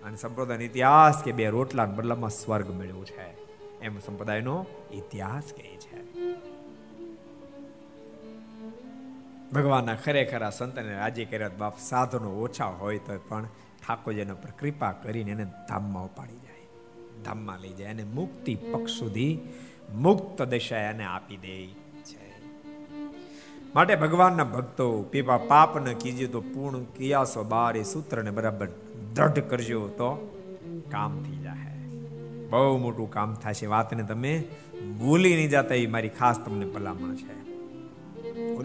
અને સંપ્રદાયનો ઇતિહાસ કે બે રોટલા બદલામાં સ્વર્ગ મળ્યું છે. એમ સંપ્રદાયનો ઇતિહાસ કહે ભગવાનના ખરેખરા સંતને રાજી કર્યા બાપ સાધનો ઓછા હોય તો પણ ઠાકોરજીને પર કૃપા કરીને એને ધામમાં ઉપાડી જાય. ધામમાં લઈ જાય અને મુક્તિ પક્ષ સુધી મુક્ત દશા એને આપી દે. છે માટે ભગવાનના ભક્તો, પીપા પાપ ન કીજે તો પૂર્ણ કિયાસો બાર એ સૂત્રને બરાબર દ્રઢ કરજો તો કામ થઈ જાય બહુ મોટું કામ થશે વાતને તમે ભૂલી નહીં જતા, એ મારી ખાસ તમને ભલામણ છે.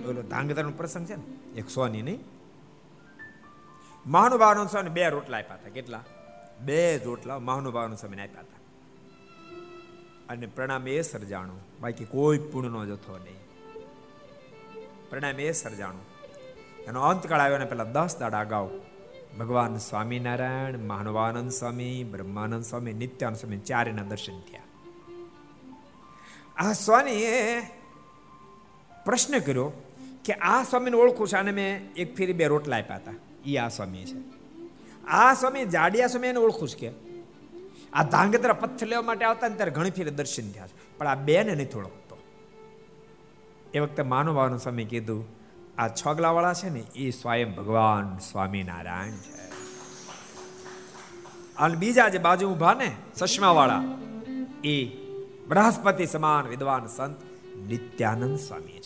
ઓલો ધાંગધરનો પ્રસંગ છે ને, એક સોની નહીં મહાનુભાવનો સ્વામી બે રોટલા આપ્યા હતા, કેટલા? બે રોટલા મહાનુભાવનો સ્વામીને આપ્યા હતા. અને પ્રણામ એ સર્જાણું, બાકી કોઈ પુણ્યનો જથ્થો નહીં. પ્રણામ એ સર્જાણું. એનો અંતકાળ આવ્યો ને પેલા દસ દાડા અગાઉ ભગવાન સ્વામિનારાયણ મહાનુભાનંદ સ્વામી, બ્રહ્માનંદ સ્વામી, નિત્યાનંદ સ્વામી ચારેના દર્શન થયા. આ સ્વામીએ પ્રશ્ન કર્યો કે આ સ્વામીને ઓળખું છું અને મેં એક ફેરી બે રોટલા આપ્યા હતા. એ આ સ્વામી છે. આ સ્વામી જાડિયા સ્વામી એને ઓળખું છું કે? આ ધાંગધ્રા પથ્થર લેવા માટે આવતા ને ત્યારે ઘણી ફેરી દર્શન થયા છે. પણ આ બેને નથી ઓળખતો. એ વખતે માનવભાવનો સ્વામી કીધું, આ છગલાવાળા છે ને એ સ્વયં ભગવાન સ્વામિનારાયણ છે. અને બીજા જે બાજુ ઊભા ને, ચશ્માવાળા એ બૃહસ્પતિ સમાન વિદ્વાન સંત નિત્યાનંદ સ્વામી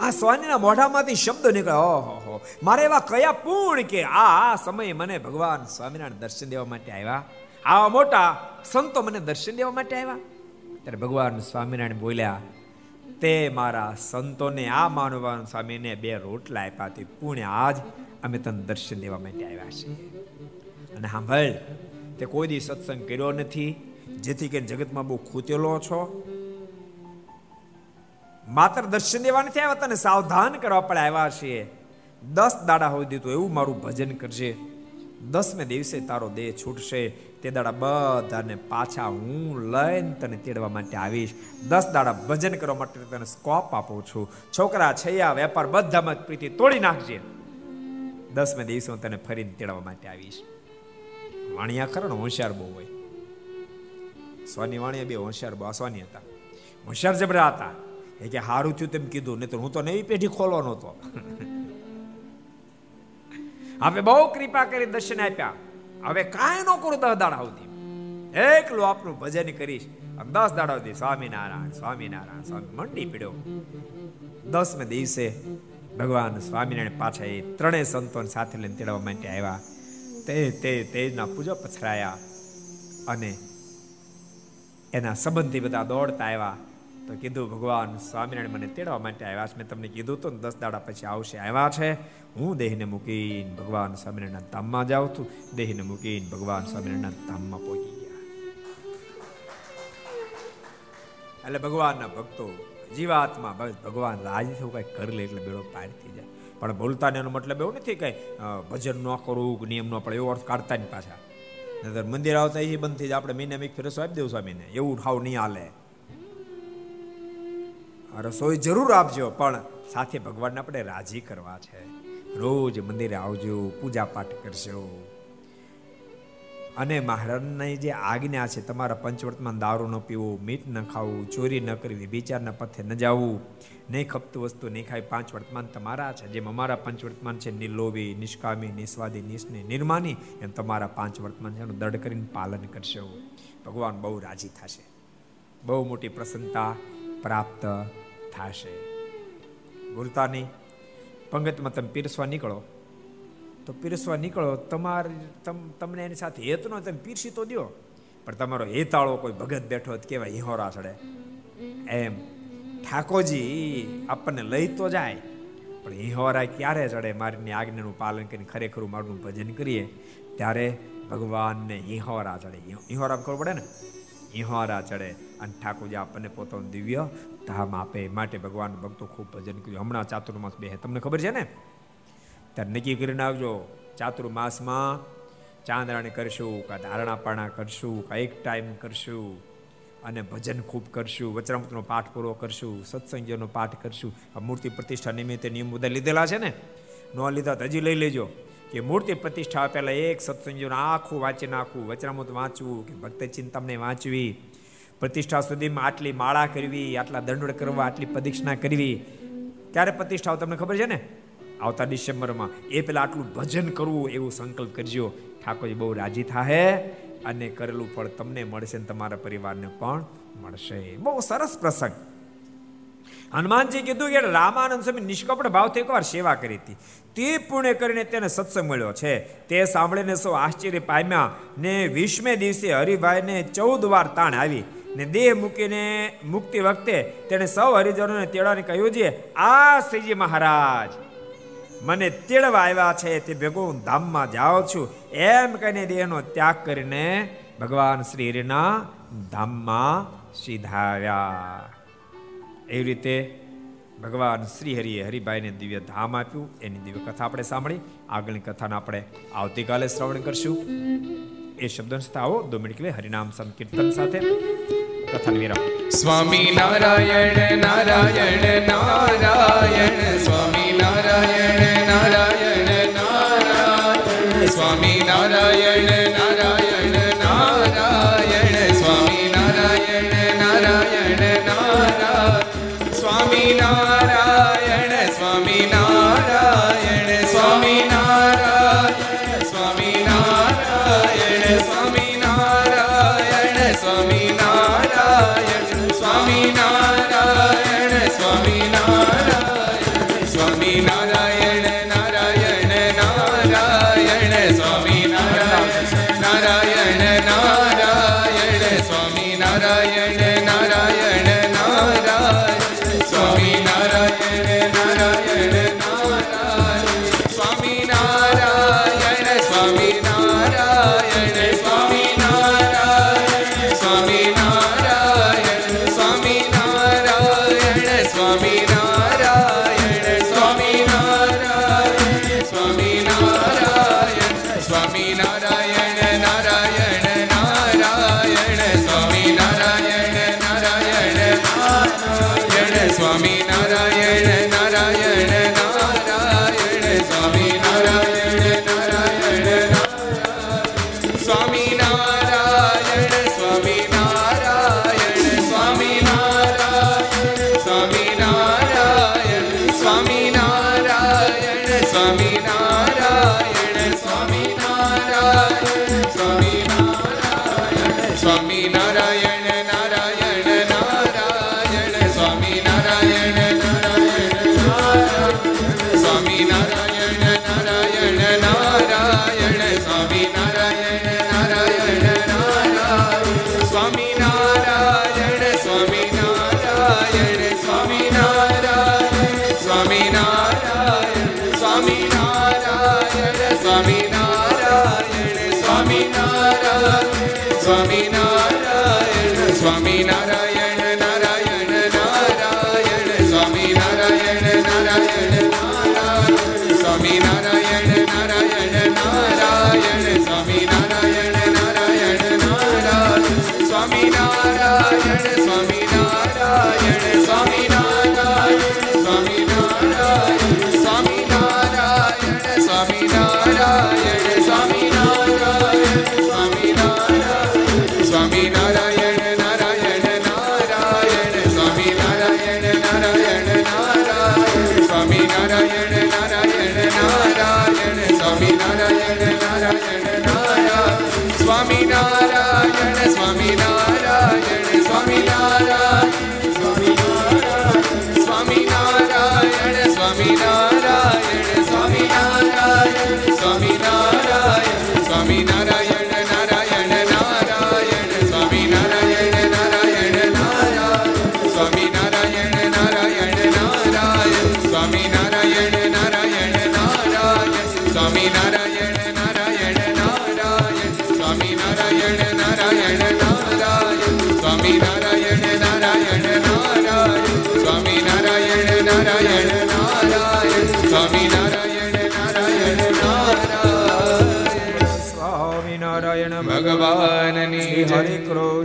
આ સ્વામીના મોઢામાંથી શબ્દ નીકળે, ઓહો મારે એવા કયા પૂર્ણ કે આ સમયે મને ભગવાન સ્વામિનારાયણ દર્શન દેવા માટે આવ્યા? આવા મોટા સંતો મને દર્શન દેવા માટે આવ્યા? ત્યારે ભગવાન સ્વામિનારાયણ બોલ્યા, તે મારા સંતોને, આ માનવાન સ્વામીને બે રોટલા આપ્યા તે પુણ્ય આજ અમે તને દર્શન દેવા માટે આવ્યા છીએ. અને સાંભળ, તે કોઈ દી સત્સંગ કર્યો નથી, જેથી કરીને જગતમાં બહુ ખૂતેલો છો. માત્ર દર્શન દેવા નથી આવ્યા, તને સાવધાન કરવા પડે આવ્યા છીએ. દસ દાડા હોય દીધું, એવું મારું ભજન કરજે. દસમે દિવસે તારો દેહ છૂટશે, તે દાડા બધાને પાછા હું લઈને તને તેડવા માટે આવીશ. દસ દાડા ભજન કરવા માટે તને સ્કોપ આપું છું. છોકરા, છૈયા, વેપાર બધામાં પ્રીતિ તોડી નાખજે. દસમે દિવસે હું તને ફરીને તેડવા માટે આવીશ. વાણિયા ખરો ને, હોશિયાર બહુ હોય. સ્વાની વાણિયા બે હોશિયાર બહુ સ્વાની હતા. હોશિયાર જબરા હતા. એ કે સારું થયું તેમ કીધું નહીં તો હું તો નવી પેઢી ખોલવાનો હતો. હવે બહુ કૃપા કરી દર્શન આપ્યા. હવે કાંઈ ન કરું દસ દાડા સુધી. એકલું આપનું ભજન કરીશ. દસ દાડા સુધી સ્વામિનારાયણ સ્વામિનારાયણ, સ્વામી મંડી પીડ્યો. દસમે દિવસે ભગવાન સ્વામિનારાયણ પાછા એ ત્રણેય સંતોને સાથે લઈને તેડવા માટે આવ્યા. તે તે તેજના પૂજો પથરાયા. અને એના સંબંધી બધા દોડતા આવ્યા. તો કીધું, ભગવાન, સ્વામિનારાયણ મને તેડવા માટે આવ્યા છે. મેં તમને કીધું તો દસ દાડા પછી આવશે, આવ્યા છે. હું દેહને મૂકીને ભગવાન સ્વામિનારાયણના ધામમાં જાઉં છું. દેહને મૂકીને ભગવાન સ્વામિનારાયણના ધામમાં પહોંચી ગયા. એટલે ભગવાનના ભક્તો, જીવાત્મા ભગવાન રાજી થયું કઈ કરી લે એટલે બેડો પાર થઈ જાય. પણ બોલતા એનો મતલબ એવું નથી કઈ ભજન ન કરવું નિયમ ન પડે, એવો અર્થ કાઢતા નહીં પાછા. નતર મંદિર આવતા એ બંધ થઈ જાય. આપણે મહિને એક ફેરસો આપી દેવું સ્વામીને. એવું ઠાવ નહીં હાલે. રસોઈ જરૂર આપજો, પણ સાથે ભગવાનને આપણે રાજી કરવા છે. રોજ મંદિરે આવજો પૂજા પાઠ કરશો અને મહારાજની જે આજ્ઞા છે, તમારા પંચવર્તમાં દારૂ ન પીવું મીઠ ન ખાવું, ચોરી ન કરવી, વિચારના પથે ન જવું, નહીં ખપતું વસ્તુ, નહીં ખાય પાંચ વર્તમાન તમારા છે, જેમ અમારા પંચ વર્તમાન છે, નિર્લોભી, નિષ્કામી, નિસ્વાદી, નિષ્ને, નિર્માની, એમ તમારા પાંચ વર્તમાન છે, એનું દડ કરીને પાલન કરશો. ભગવાન બહુ રાજી થશે. બહુ મોટી પ્રસન્નતા પ્રાપ્ત થશે. નહીં પંગતમાં તમે પીરસવા નીકળો. તો પીરસવા નીકળો, તમારી તમને એની સાથે હેતનો તમે પીરસી તો દો પણ તમારો હેતાળો કોઈ ભગત બેઠો કેવાય હિહોરા ચડે. એમ. ઠાકોરજી, આપણને લઈ તો જાય, પણ હિહોરા ક્યારે ચડે? મારીની આજ્ઞાનું પાલન કરીને ખરેખર મારું ભજન કરીએ, ત્યારે ભગવાનને હિહોરા ચડે. હિહોરા ખબર પડે ને? હિહોરા ચડે અને ઠાકોરજી આપણને પોતાનું દિવ્ય ધામ આપે માટે ભગવાન ભક્તો ખૂબ ભજન કર્યું. હમણાં ચાતુર્માસ બે તમને ખબર છે ને? ત્યારે નક્કી કરીને આવજો. ચાતુર્માસમાં ચાંદરાણી કરશું, કાં ધારણાપાણા કરશું, કાં એક ટાઈમ કરશું અને ભજન ખૂબ કરશું, વચરામૃતનો પાઠ પૂરો કરશું સત્સંગનો પાઠ કરશું. આ મૂર્તિ પ્રતિષ્ઠા નિમિત્તે નિયમ બધા લીધેલા છે ને? ન લીધા તો હજી લઈ લેજો. કે મૂર્તિ પ્રતિષ્ઠા પહેલા એક સત્સંગીઓનું આખું વાંચી નાખવું વચનામૃત વાંચવું કે ભક્ત ચિંતામને વાંચવી. પ્રતિષ્ઠા સુધીમાં આટલી માળા કરવી, આટલા દંડોળ કરવા, આટલી પ્રદક્ષિણા કરવી. ક્યારે પ્રતિષ્ઠા તમને ખબર છે ને? આવતા ડિસેમ્બરમાં. એ પેલા આટલું ભજન કરવું એવું સંકલ્પ કરજો. ઠાકોરજી બહુ રાજી થાહે અને કરેલું ફળ તમને મળશે તમારા પરિવારને પણ મળશે. બહુ સરસ પ્રસંગ. હનુમાનજી કીધું કે રામાનંદ સ્વામી નિષ્કપટ ભાવથી એકવાર સેવા કરી હતી. તે પુણ્ય કરીને તેને સત્સંગ મળ્યો છે. તે સાંભળીને સૌ આશ્ચર્ય પામ્યા ને વીસમે દિવસે હરિભાઈને ચૌદ વાર તાણ આવી ને દેહ મૂકીને મુક્તિ વખતે તેણે સૌ હરિજનોને તેડાને કહ્યું છે, આ શ્રીજી મહારાજ, મને તેડવા આવ્યા છે, તે ભેગો હું ધામમાં જાઉં છું. એમ કહીને દેહનો ત્યાગ કરીને ભગવાન શ્રી હરિના ધામમાં સીધાવ્યા એવી રીતે ભગવાન શ્રી હરિએ હરિભાઈને દિવ્ય ધામ આપ્યું. એની દિવ્ય કથા આપણે સાંભળી. આગળની કથાને આપણે આવતીકાલે શ્રવણ કરશું. એ શબ્દ આવો દો મિનિટ કે હરિનામ સંકીર્તન સાથે. કથન વિરામ. સ્વામી નારાયણ નારાયણ નારાયણ. સ્વામી નારાયણ નારાયણ નારાયણ. સ્વામી નારાયણ નારાયણ.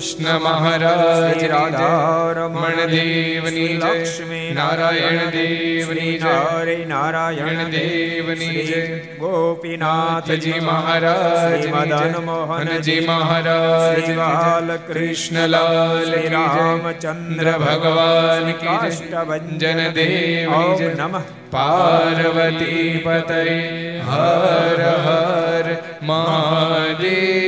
કૃષ્ણ મહારાજ શ્રી રાધારમણ દેવની. લક્ષ્મી નારાયણ દેવની. હરે નારાયણ દેવની જય. ગોપીનાથજી મહારાજ મદન મોહનજી હનજી મહારાજ શ્રી બાલકૃષ્ણલાલ શ્રી રામચંદ્ર ભગવાન કી જય. દેવ નમઃ પાર્વતી પતય હર હર મહાદેવ